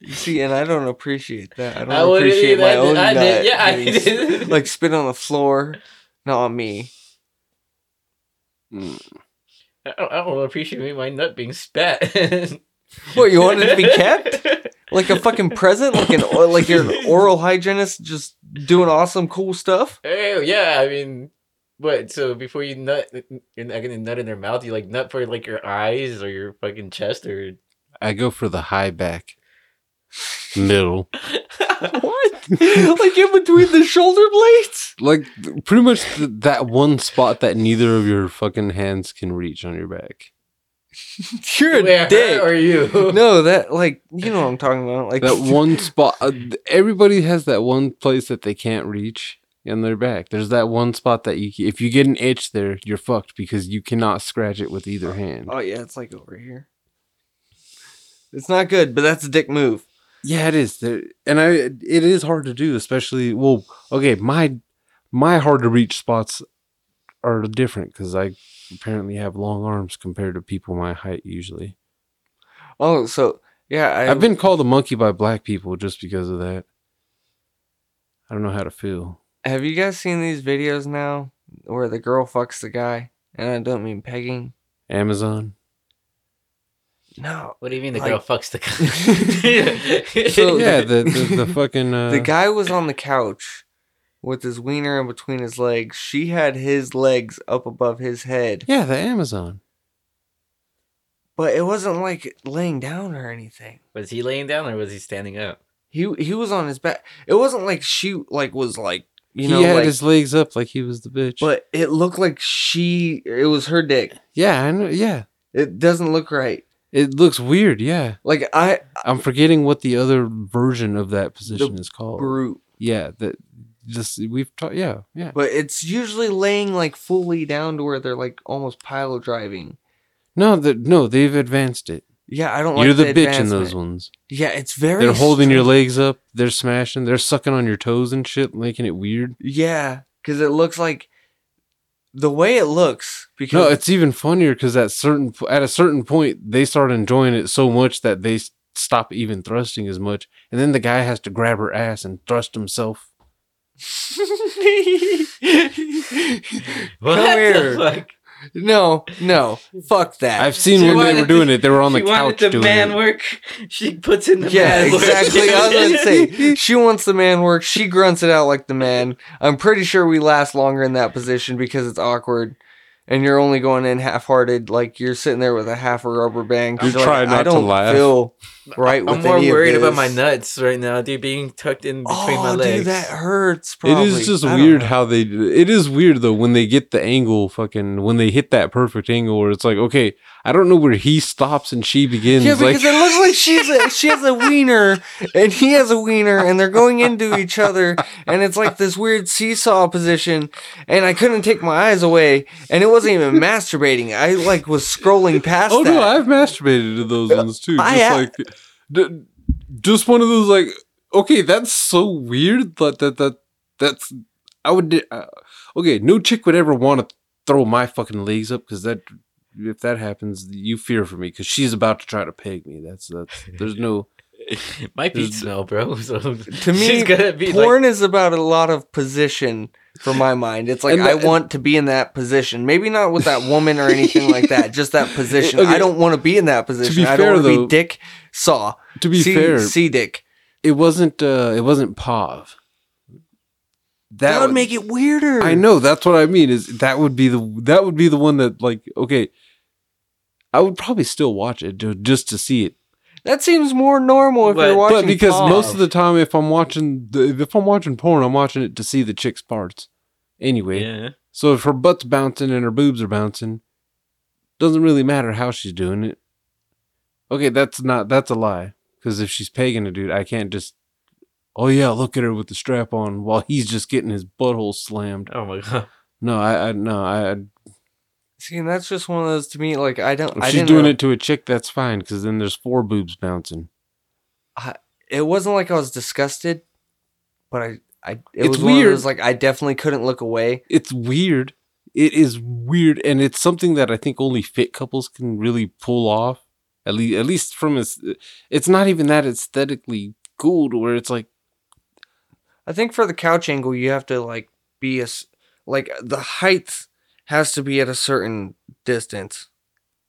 You see, and I don't appreciate that. I don't I appreciate my I did- own I did- yeah, I did. Like spit on the floor, not on me. Mm. I don't, I don't appreciate my nut being spat. What you want it to be kept? Like a fucking present, like an like you're oral hygienist, just doing awesome, cool stuff. Oh yeah, I mean, what? So before you nut, you're not gonna nut in their mouth. You like nut for like your eyes or your fucking chest or. I go for the high back, middle, What? like in between the shoulder blades? like pretty much th- that one spot that neither of your fucking hands can reach on your back. You're a Where dick. are you? No, that like you know what I'm talking about. Like That one spot. Uh, everybody has that one place that they can't reach in their back. There's that one spot that you, if you get an itch there, you're fucked because you cannot scratch it with either hand. Oh yeah, it's like over here. It's not good, but that's a dick move. Yeah, it is. And I it is hard to do, especially well, okay, my my hard to reach spots are different cuz I apparently have long arms compared to people my height usually. Oh, so yeah, I, I've been called a monkey by black people just because of that. I don't know how to feel. Have you guys seen these videos now where the girl fucks the guy? And I don't mean pegging. Amazon. No. What do you mean the Like- girl fucks the guy? So- yeah, the the, the fucking uh, The guy was on the couch with his wiener in between his legs. She had his legs up above his head. Yeah, the Amazon. But it wasn't like laying down or anything. was he laying down or was he standing up? He he was on his back. It wasn't like she like was like you he know had like, his legs up like he was the bitch. but it looked like she it was her dick. yeah, I know. Yeah, It doesn't look right. It looks weird. Yeah, Like I I'm forgetting what the other version of that position is called. brute. Yeah, that just we've talked. Yeah, yeah. But it's usually laying like fully down to where they're like almost pile driving. No, that no, they've advanced it. Yeah, I don't like. You're like the, bitch in those ones. Yeah, it's very. They're holding your legs up. They're smashing. They're sucking on your toes and shit, making it weird. Yeah, because it looks like the way it looks. Because No, it's even funnier because at certain at a certain point they start enjoying it so much that they stop even thrusting as much, and then the guy has to grab her ass and thrust himself. What Come the here. No, no, fuck that. I've seen She when they wanted were doing it. They were on the couch. she wanted couch the doing man it. work. She puts in the Yeah, man work. exactly. I was gonna say she wants the man work. She grunts it out like the man. I'm pretty sure we last longer in that position because it's awkward, and you're only going in half-hearted, like you're sitting there with a half a rubber band. 'cause You're like, trying I not to don't laugh." feel right with I'm more any of worried about my nuts right now, dude, being tucked in between oh, my legs. dude, that hurts. It Probably. is just I weird know. how they. It is weird though when they get the angle, fucking when they hit that perfect angle where it's like, okay, I don't know where he stops and she begins. Yeah, like, because it looks like she's a, she has a wiener and he has a wiener, and they're going into each other, and it's like this weird seesaw position, and I couldn't take my eyes away, and it wasn't even masturbating. I like was scrolling past. oh that. no, I've masturbated to those ones too. I Just ha- like, d- just one of those like, okay, that's so weird. But that that that's I would. Uh, okay, no chick would ever want to throw my fucking legs up because that if that happens, you fear for me because she's about to try to peg me. That's that's there's no. Might be There's- smell, bro. So to me, be like, porn is about a lot of position for my mind. It's like I want to be in that position. Maybe not with that woman or anything like that. Just that position. Okay. I don't want to be in that position. I fair, don't want to though- be dick saw. To be C, fair, C dick. it wasn't. uh It wasn't Pav. That, would was- make it weirder. I know that's what I mean. Is that would be the that would be the one that like okay. I would probably still watch it ju- just to see it, That seems more normal if But- you're watching. but because Pav. most of the time, if I'm watching the, if I'm watching porn, I'm watching it to see the chick's parts. Anyway, yeah. so if her butt's bouncing and her boobs are bouncing, doesn't really matter how she's doing it. Okay, that's not that's a lie. Because if she's pegging a dude, I can't just. Oh yeah, look at her with the strap on while he's just getting his butthole slammed. Oh my god. No, I, I no, I. I See, and that's just one of those to me. Like I don't. If I she's didn't doing know- it to a chick, that's fine because then there's four boobs bouncing. It wasn't like I was disgusted, but I. I. It It's was one of weird. those, like I definitely couldn't look away. It's weird. It is weird, and it's something that I think only fit couples can really pull off. At least, at least from its, it's not even that aesthetically cool to where it's like, I think for the couch angle, you have to like be a like the height has to be at a certain distance.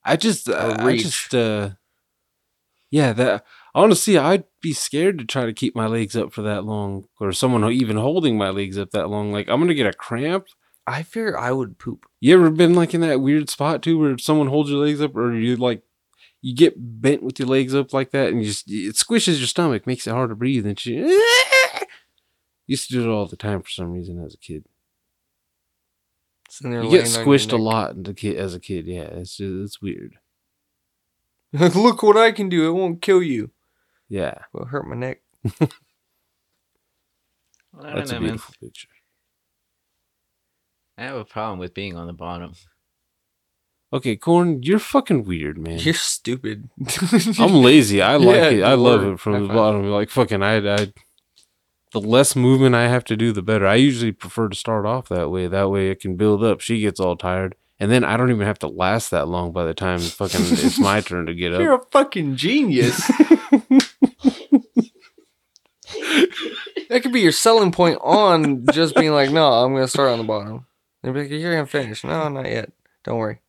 I just, Or I just, uh, yeah, that honestly, I'd be scared to try to keep my legs up for that long, or someone even holding my legs up that long. Like I'm gonna get a cramp. I fear I would poop. You ever been like in that weird spot too, where someone holds your legs up, or you like you get bent with your legs up like that, and you just it squishes your stomach, makes it hard to breathe, and she used to do it all the time for some reason as a kid. You get laying on your squished a lot as a kid. As a kid, yeah, it's just, it's weird. Look what I can do. It won't kill you. Yeah, It'll hurt my neck. I don't that's know, a man. beautiful picture. I have a problem with being on the bottom. Okay, Corn, you're fucking weird, man. You're stupid. I'm lazy. I like Yeah, it. I love it from the bottom. Like fucking, I, I. The less movement I have to do, the better. I usually prefer to start off that way. That way, it can build up. She gets all tired, and then I don't even have to last that long. By the time fucking it's my turn to get up, You're a fucking genius. that could be your selling point on just being like, no, I'm gonna start on the bottom. They'd be like, you're gonna finish. No, not yet. Don't worry.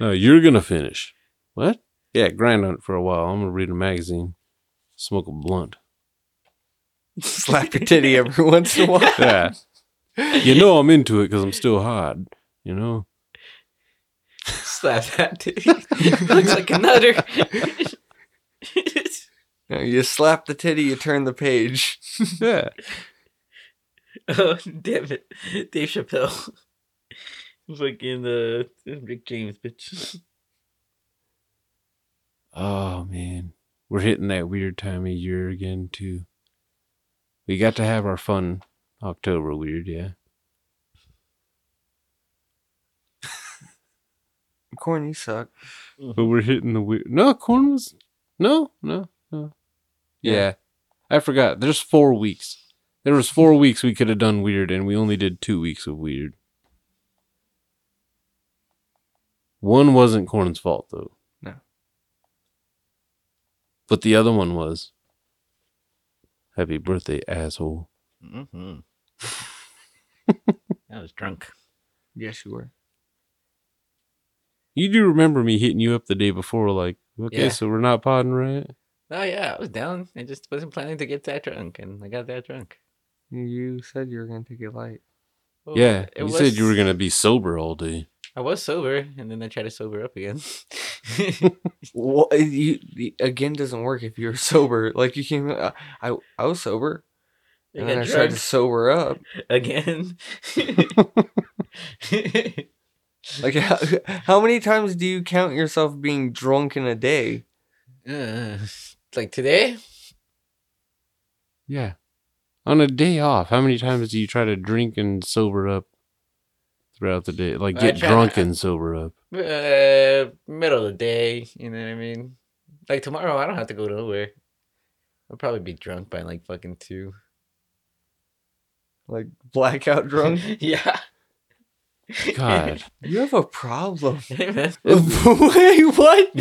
No, you're gonna finish. What? Yeah, grind on it for a while. I'm gonna read a magazine, smoke a blunt. Slap your titty every once in a while. Yeah, you know I'm into it because I'm still hot. You know. Slap that titty. Looks like a nutter. No, you slap the titty, you turn the page. Yeah. oh, damn it. Dave Chappelle. Fucking uh, Rick James, bitch. Oh man, we're hitting that weird time of year again too. We got to have our fun October weird, yeah. Corn, you suck. But we're hitting the weird. No, corn was no, no, no. Yeah. Yeah. I forgot. There's four weeks. There was four weeks we could have done weird, and we only did two weeks of weird. One wasn't Corn's fault though. No. But the other one was. Happy birthday, asshole. Mm-hmm. I was drunk. Yes, you were. You do remember me hitting you up the day before, like, okay, Yeah. so we're not podding, right? Oh yeah, I was down. I just wasn't planning to get that drunk, and I got that drunk. You said you were gonna take it light. Well, yeah, it you said you were gonna be sober all day. I was sober, and then I tried to sober up again. Well, you, you- again doesn't work if you're sober. Like you can, I, I, I was sober, I and then I got tried to sober up. again. Like how, how many times do you count yourself being drunk in a day? uh, like today, Yeah. On a day off, how many times do you try to drink and sober up throughout the day? Like get try- drunk and sober up. uh, middle of the day. You know what I mean? Like tomorrow, I don't have to go nowhere. I'll probably be drunk by like fucking two. Like blackout drunk? yeah. God. you have a problem. Hey. Wait, what?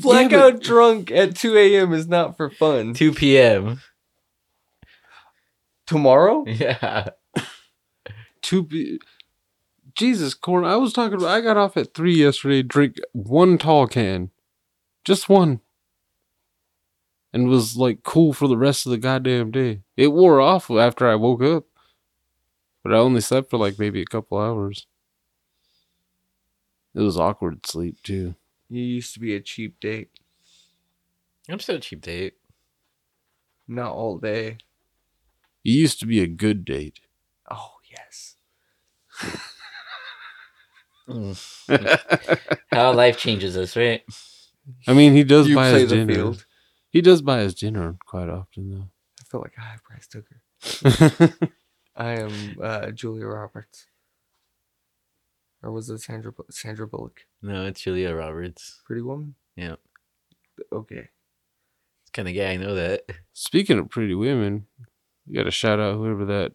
Blackout drunk at 2 a.m. is not for fun. 2 p.m. Tomorrow? Yeah. Two be- Jesus, corn. I was talking about. I got off at three yesterday. Drink one tall can, just one, and was like cool for the rest of the goddamn day. It wore off after I woke up, but I only slept for like maybe a couple hours. It was awkward sleep too. You used to be a cheap date. I'm still a cheap date. Not all day. You used to be a good date. Oh, yes. How life changes us, right? I mean, he does You buy play his the dinner. field. He does buy his dinner quite often though. I feel like I have Bryce Tucker. though. I am uh, Julia Roberts. Or was it Sandra Bu- Sandra Bullock? No, it's Julia Roberts. Pretty Woman? Yeah. Okay. It's kind of gay. I know that. Speaking of pretty women, you got to shout out whoever that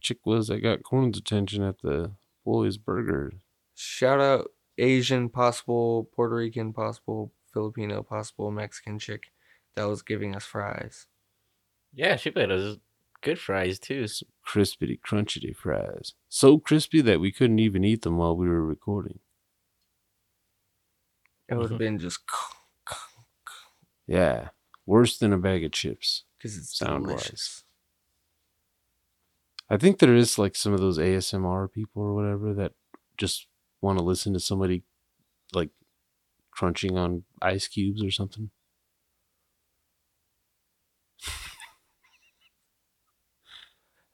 chick was that got Corn's attention at the Boys Burger. Shout out Asian possible, Puerto Rican possible, Filipino possible, Mexican chick that was giving us fries. Yeah, she made us good fries too. Crispity, crunchity fries. So crispy that we couldn't even eat them while we were recording. It would have mm-hmm. been just Yeah. Worse than a bag of chips. because it's Sound-wise. delicious. I think there is like some of those ASMR people or whatever that just want to listen to somebody like crunching on ice cubes or something.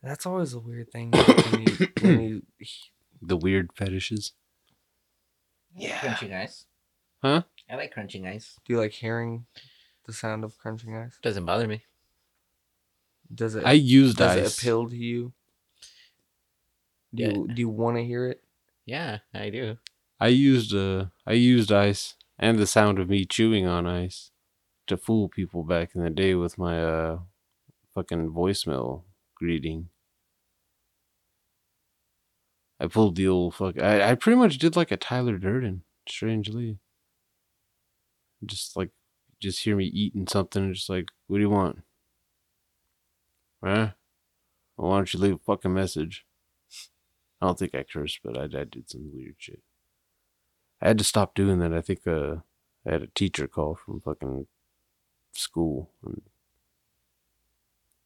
That's always a weird thing when you, when you The weird fetishes. Yeah. Crunching ice. Huh? I like crunching ice. do you like hearing the sound of crunching ice? Doesn't bother me. Does it I used does ice. it appeal to you? Do Yeah. you do you want to hear it? Yeah, I do. I used uh I used ice and the sound of me chewing on ice to fool people back in the day with my uh fucking voicemail greeting. I pulled the old fuck I, I pretty much did like a Tyler Durden, strangely. Just like just hear me eating something and just like, what do you want? Huh? Well, why don't you leave a fucking message? I don't think I cursed, but I, I did some weird shit. I had to stop doing that. I think uh, I had a teacher call from fucking school, and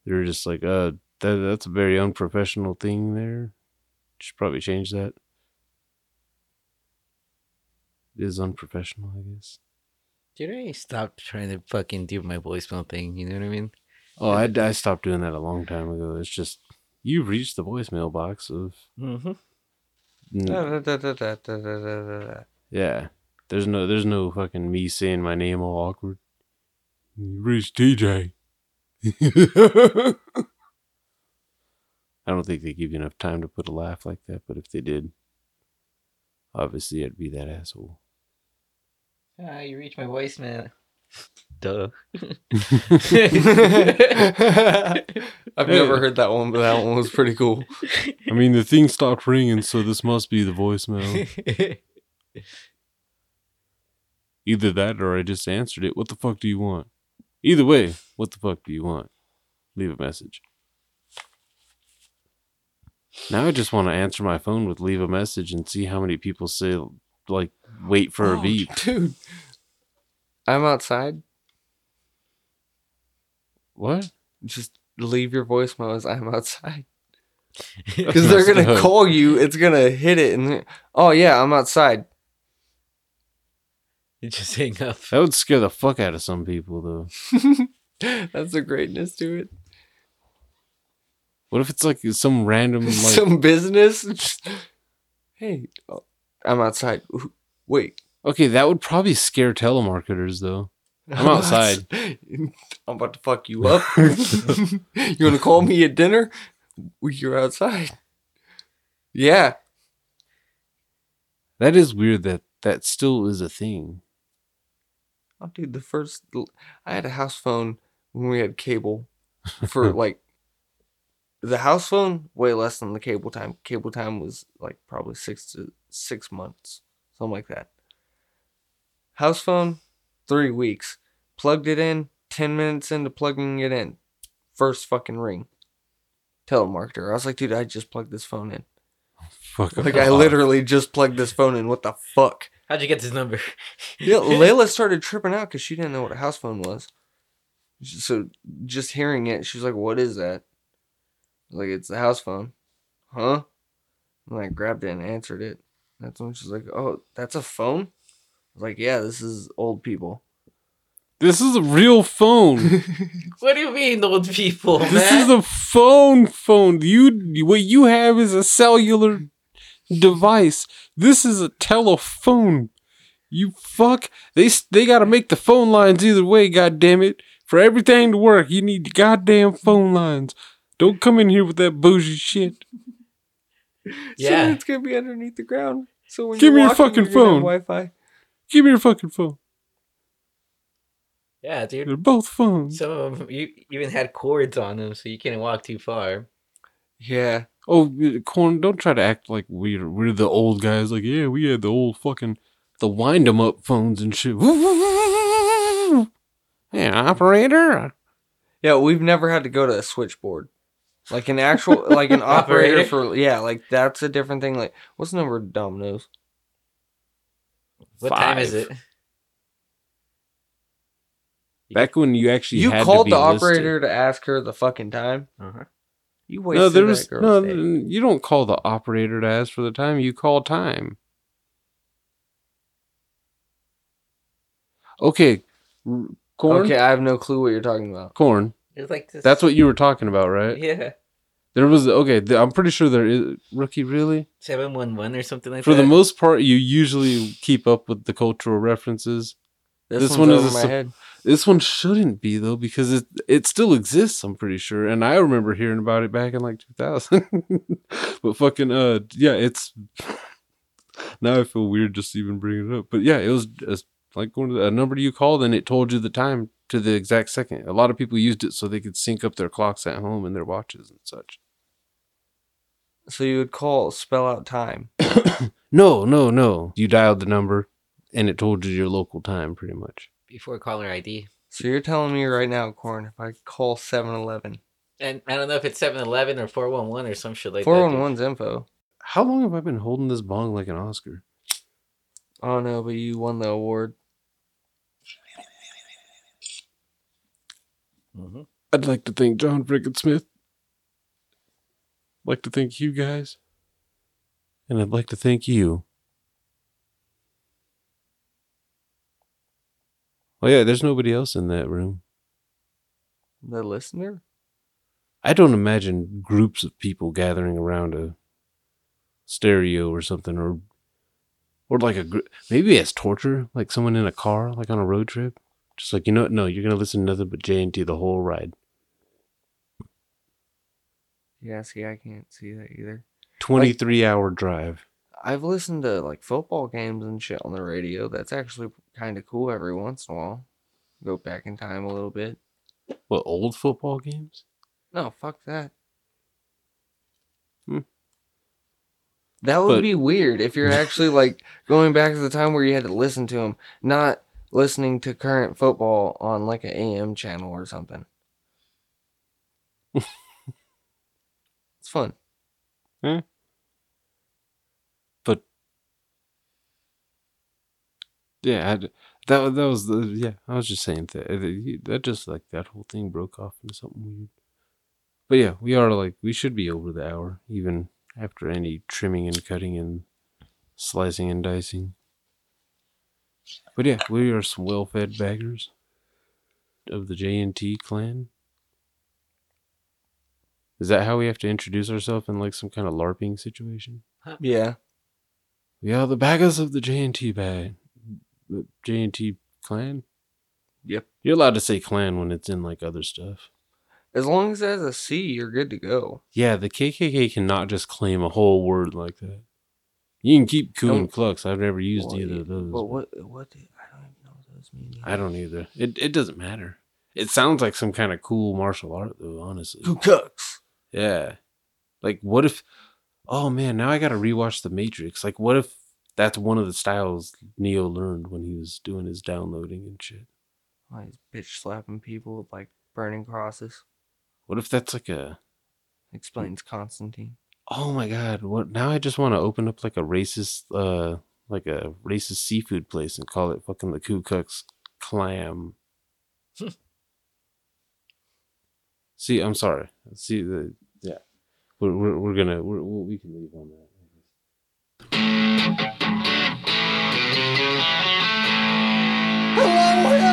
they were just like, "Uh, that that's a very unprofessional thing there. Should probably change that." It is unprofessional, I guess. Dude, I stopped trying to fucking do my voicemail thing. You know what I mean? Oh, I, I stopped doing that a long time ago. It's just You've reached the voicemail box of. Mm-hmm. Mm. Da, da, da, yeah. There's no there's no fucking me saying my name all awkward. You reached TJ. I don't think they give you enough time to put a laugh like that, but if they did, obviously it'd be that asshole. Ah, uh, you reached my voicemail. Duh. I've never heard that one, but that one was pretty cool. I mean the thing stopped ringing, so this must be the voicemail. Either that or I just answered it. What the fuck do you want? Either way, what the fuck do you want? Leave a message. Now I just want to answer my phone with leave a message and see how many people say like wait for a Oh, beep. dude. I'm outside. What? Just leave your voicemail as I'm outside. because they're gonna Must- call you. It's gonna hit it, and oh yeah, I'm outside. You just hang up. That would scare the fuck out of some people, though. That's the greatness to it. What if it's like some random like Some business. Hey, oh, I'm outside. Wait, Okay, that would probably scare telemarketers though. I'm outside. I'm about to fuck you up. you want to call me at dinner? You're outside. Yeah. That is weird that that still is a thing. Oh, dude, the first I had a house phone when we had cable for like the house phone way less than the cable time. Cable time was like probably six to six months, something like that. House phone, three weeks. Plugged it in, ten minutes into plugging it in, first fucking ring. Telemarketer. I was like, dude, I just plugged this phone in. Fuck. Like I off. literally just plugged this phone in. What the fuck? How'd you get this number? Yeah, Layla started tripping out because she didn't know what a house phone was. So just hearing it, she's like, "What is that?" Like, "It's the house phone." Huh? And I grabbed it and answered it. That's when she's like, "Oh, that's a phone." I was like, "Yeah, this is old people." This is a real phone. What do you mean, old people, man? this is a phone phone. You what you have is a cellular device. This is a telephone. You fuck. They they got to make the phone lines either way, god damn it. For everything to work, you need the goddamn phone lines. Don't come in here with that bougie shit. Yeah. so it's gonna be underneath the ground. So when Give you're me your fucking you're phone. Wi-Fi. Give me your fucking phone. yeah, dude. They're both phones. Some of them you even had cords on them, so you couldn't walk too far. Yeah. Oh, corn! Don't try to act like we're we're the old guys. Like, yeah, we had the old fucking the wind 'em up phones and shit. Yeah, operator. Yeah, we've never had to go to a switchboard. Like an actual, like an operator Operator? for, yeah, like that's a different thing. Like, what's the number of Domino's? What time is it? Back when you actually You had called to be the listed. operator to ask her the fucking time. Uh-huh. You wasted No, there that was girl's no. day. You don't call the operator to ask for the time. You call time. Okay, corn. Okay, I have no clue what you're talking about. Corn. It's like this. That's what you were talking about, right? Yeah, There was okay. th- I'm pretty sure there is rookie. Really, seven one one or something like for that. For the most part, you usually keep up with the cultural references. This, This one's one is a my head. This one shouldn't be though because it it still exists. I'm pretty sure, and I remember hearing about it back in like 2000. but fucking uh, yeah, it's now I feel weird just even bringing it up. But yeah, it was it's like going to a number you called and it told you the time to the exact second. A lot of people used it so they could sync up their clocks at home and their watches and such. So you would call, spell out time. No, no, no. You dialed the number and it told you your local time pretty much. before caller ID. So you're telling me right now, Corn, if I call 7-Eleven, And I don't know if it's 7-Eleven or 411 or some shit like that. 411's info. How long have I been holding this bong like an Oscar? Oh no, but you won the award. hmm I'd like to thank John Friggin Smith. I'd like to thank you guys. And I'd like to thank you. Oh yeah, there's nobody else in that room. The listener? I don't imagine groups of people gathering around a stereo or something or or like a gr- maybe as torture, like someone in a car, like on a road trip. Just like, you know what? No, you're going to listen to nothing but J&T the whole ride. Yeah, see, I can't see that either. 23 hour drive. I've listened to like football games and shit on the radio. That's actually kind of cool every once in a while. Go back in time a little bit. What, old football games? No, fuck that. Hmm. That would But- be weird if you're actually like going back to the time where you had to listen to them, not listening to current football on like an AM channel or something. it's fun. But yeah, I'd, that that was the yeah. I was just saying that that just like that whole thing broke off into something weird. But yeah, we are like we should be over the hour, even after any trimming and cutting and slicing and dicing. But yeah, we are some well-fed baggers of the JNT clan. Is that how we have to introduce ourselves in like some kind of LARPing situation? Yeah. We are the baggers of the JNT bag, the JNT clan. Yep. You're allowed to say clan when it's in like other stuff. As long as it has a C, you're good to go. Yeah, the KKK cannot just claim a whole word like that. You can keep Ku and Don't- Klux. I've never used Well, either yeah, of those. But what? What? Did, I don't even know what those mean. I don't either. It it doesn't matter. It sounds like some kind of cool martial art though, honestly. Who cooks? Yeah. Like what if oh man, now I gotta rewatch the Matrix. Like what if that's one of the styles Neo learned when he was doing his downloading and shit? Why he's bitch slapping people with like burning crosses. What if that's like a Explains Constantine. oh my god, what now I just wanna open up like a racist uh like a racist seafood place and call it fucking the Ku Klux Clam. See, I'm sorry. See the yeah. We're we're, we're gonna we're, we can leave on that. Hello.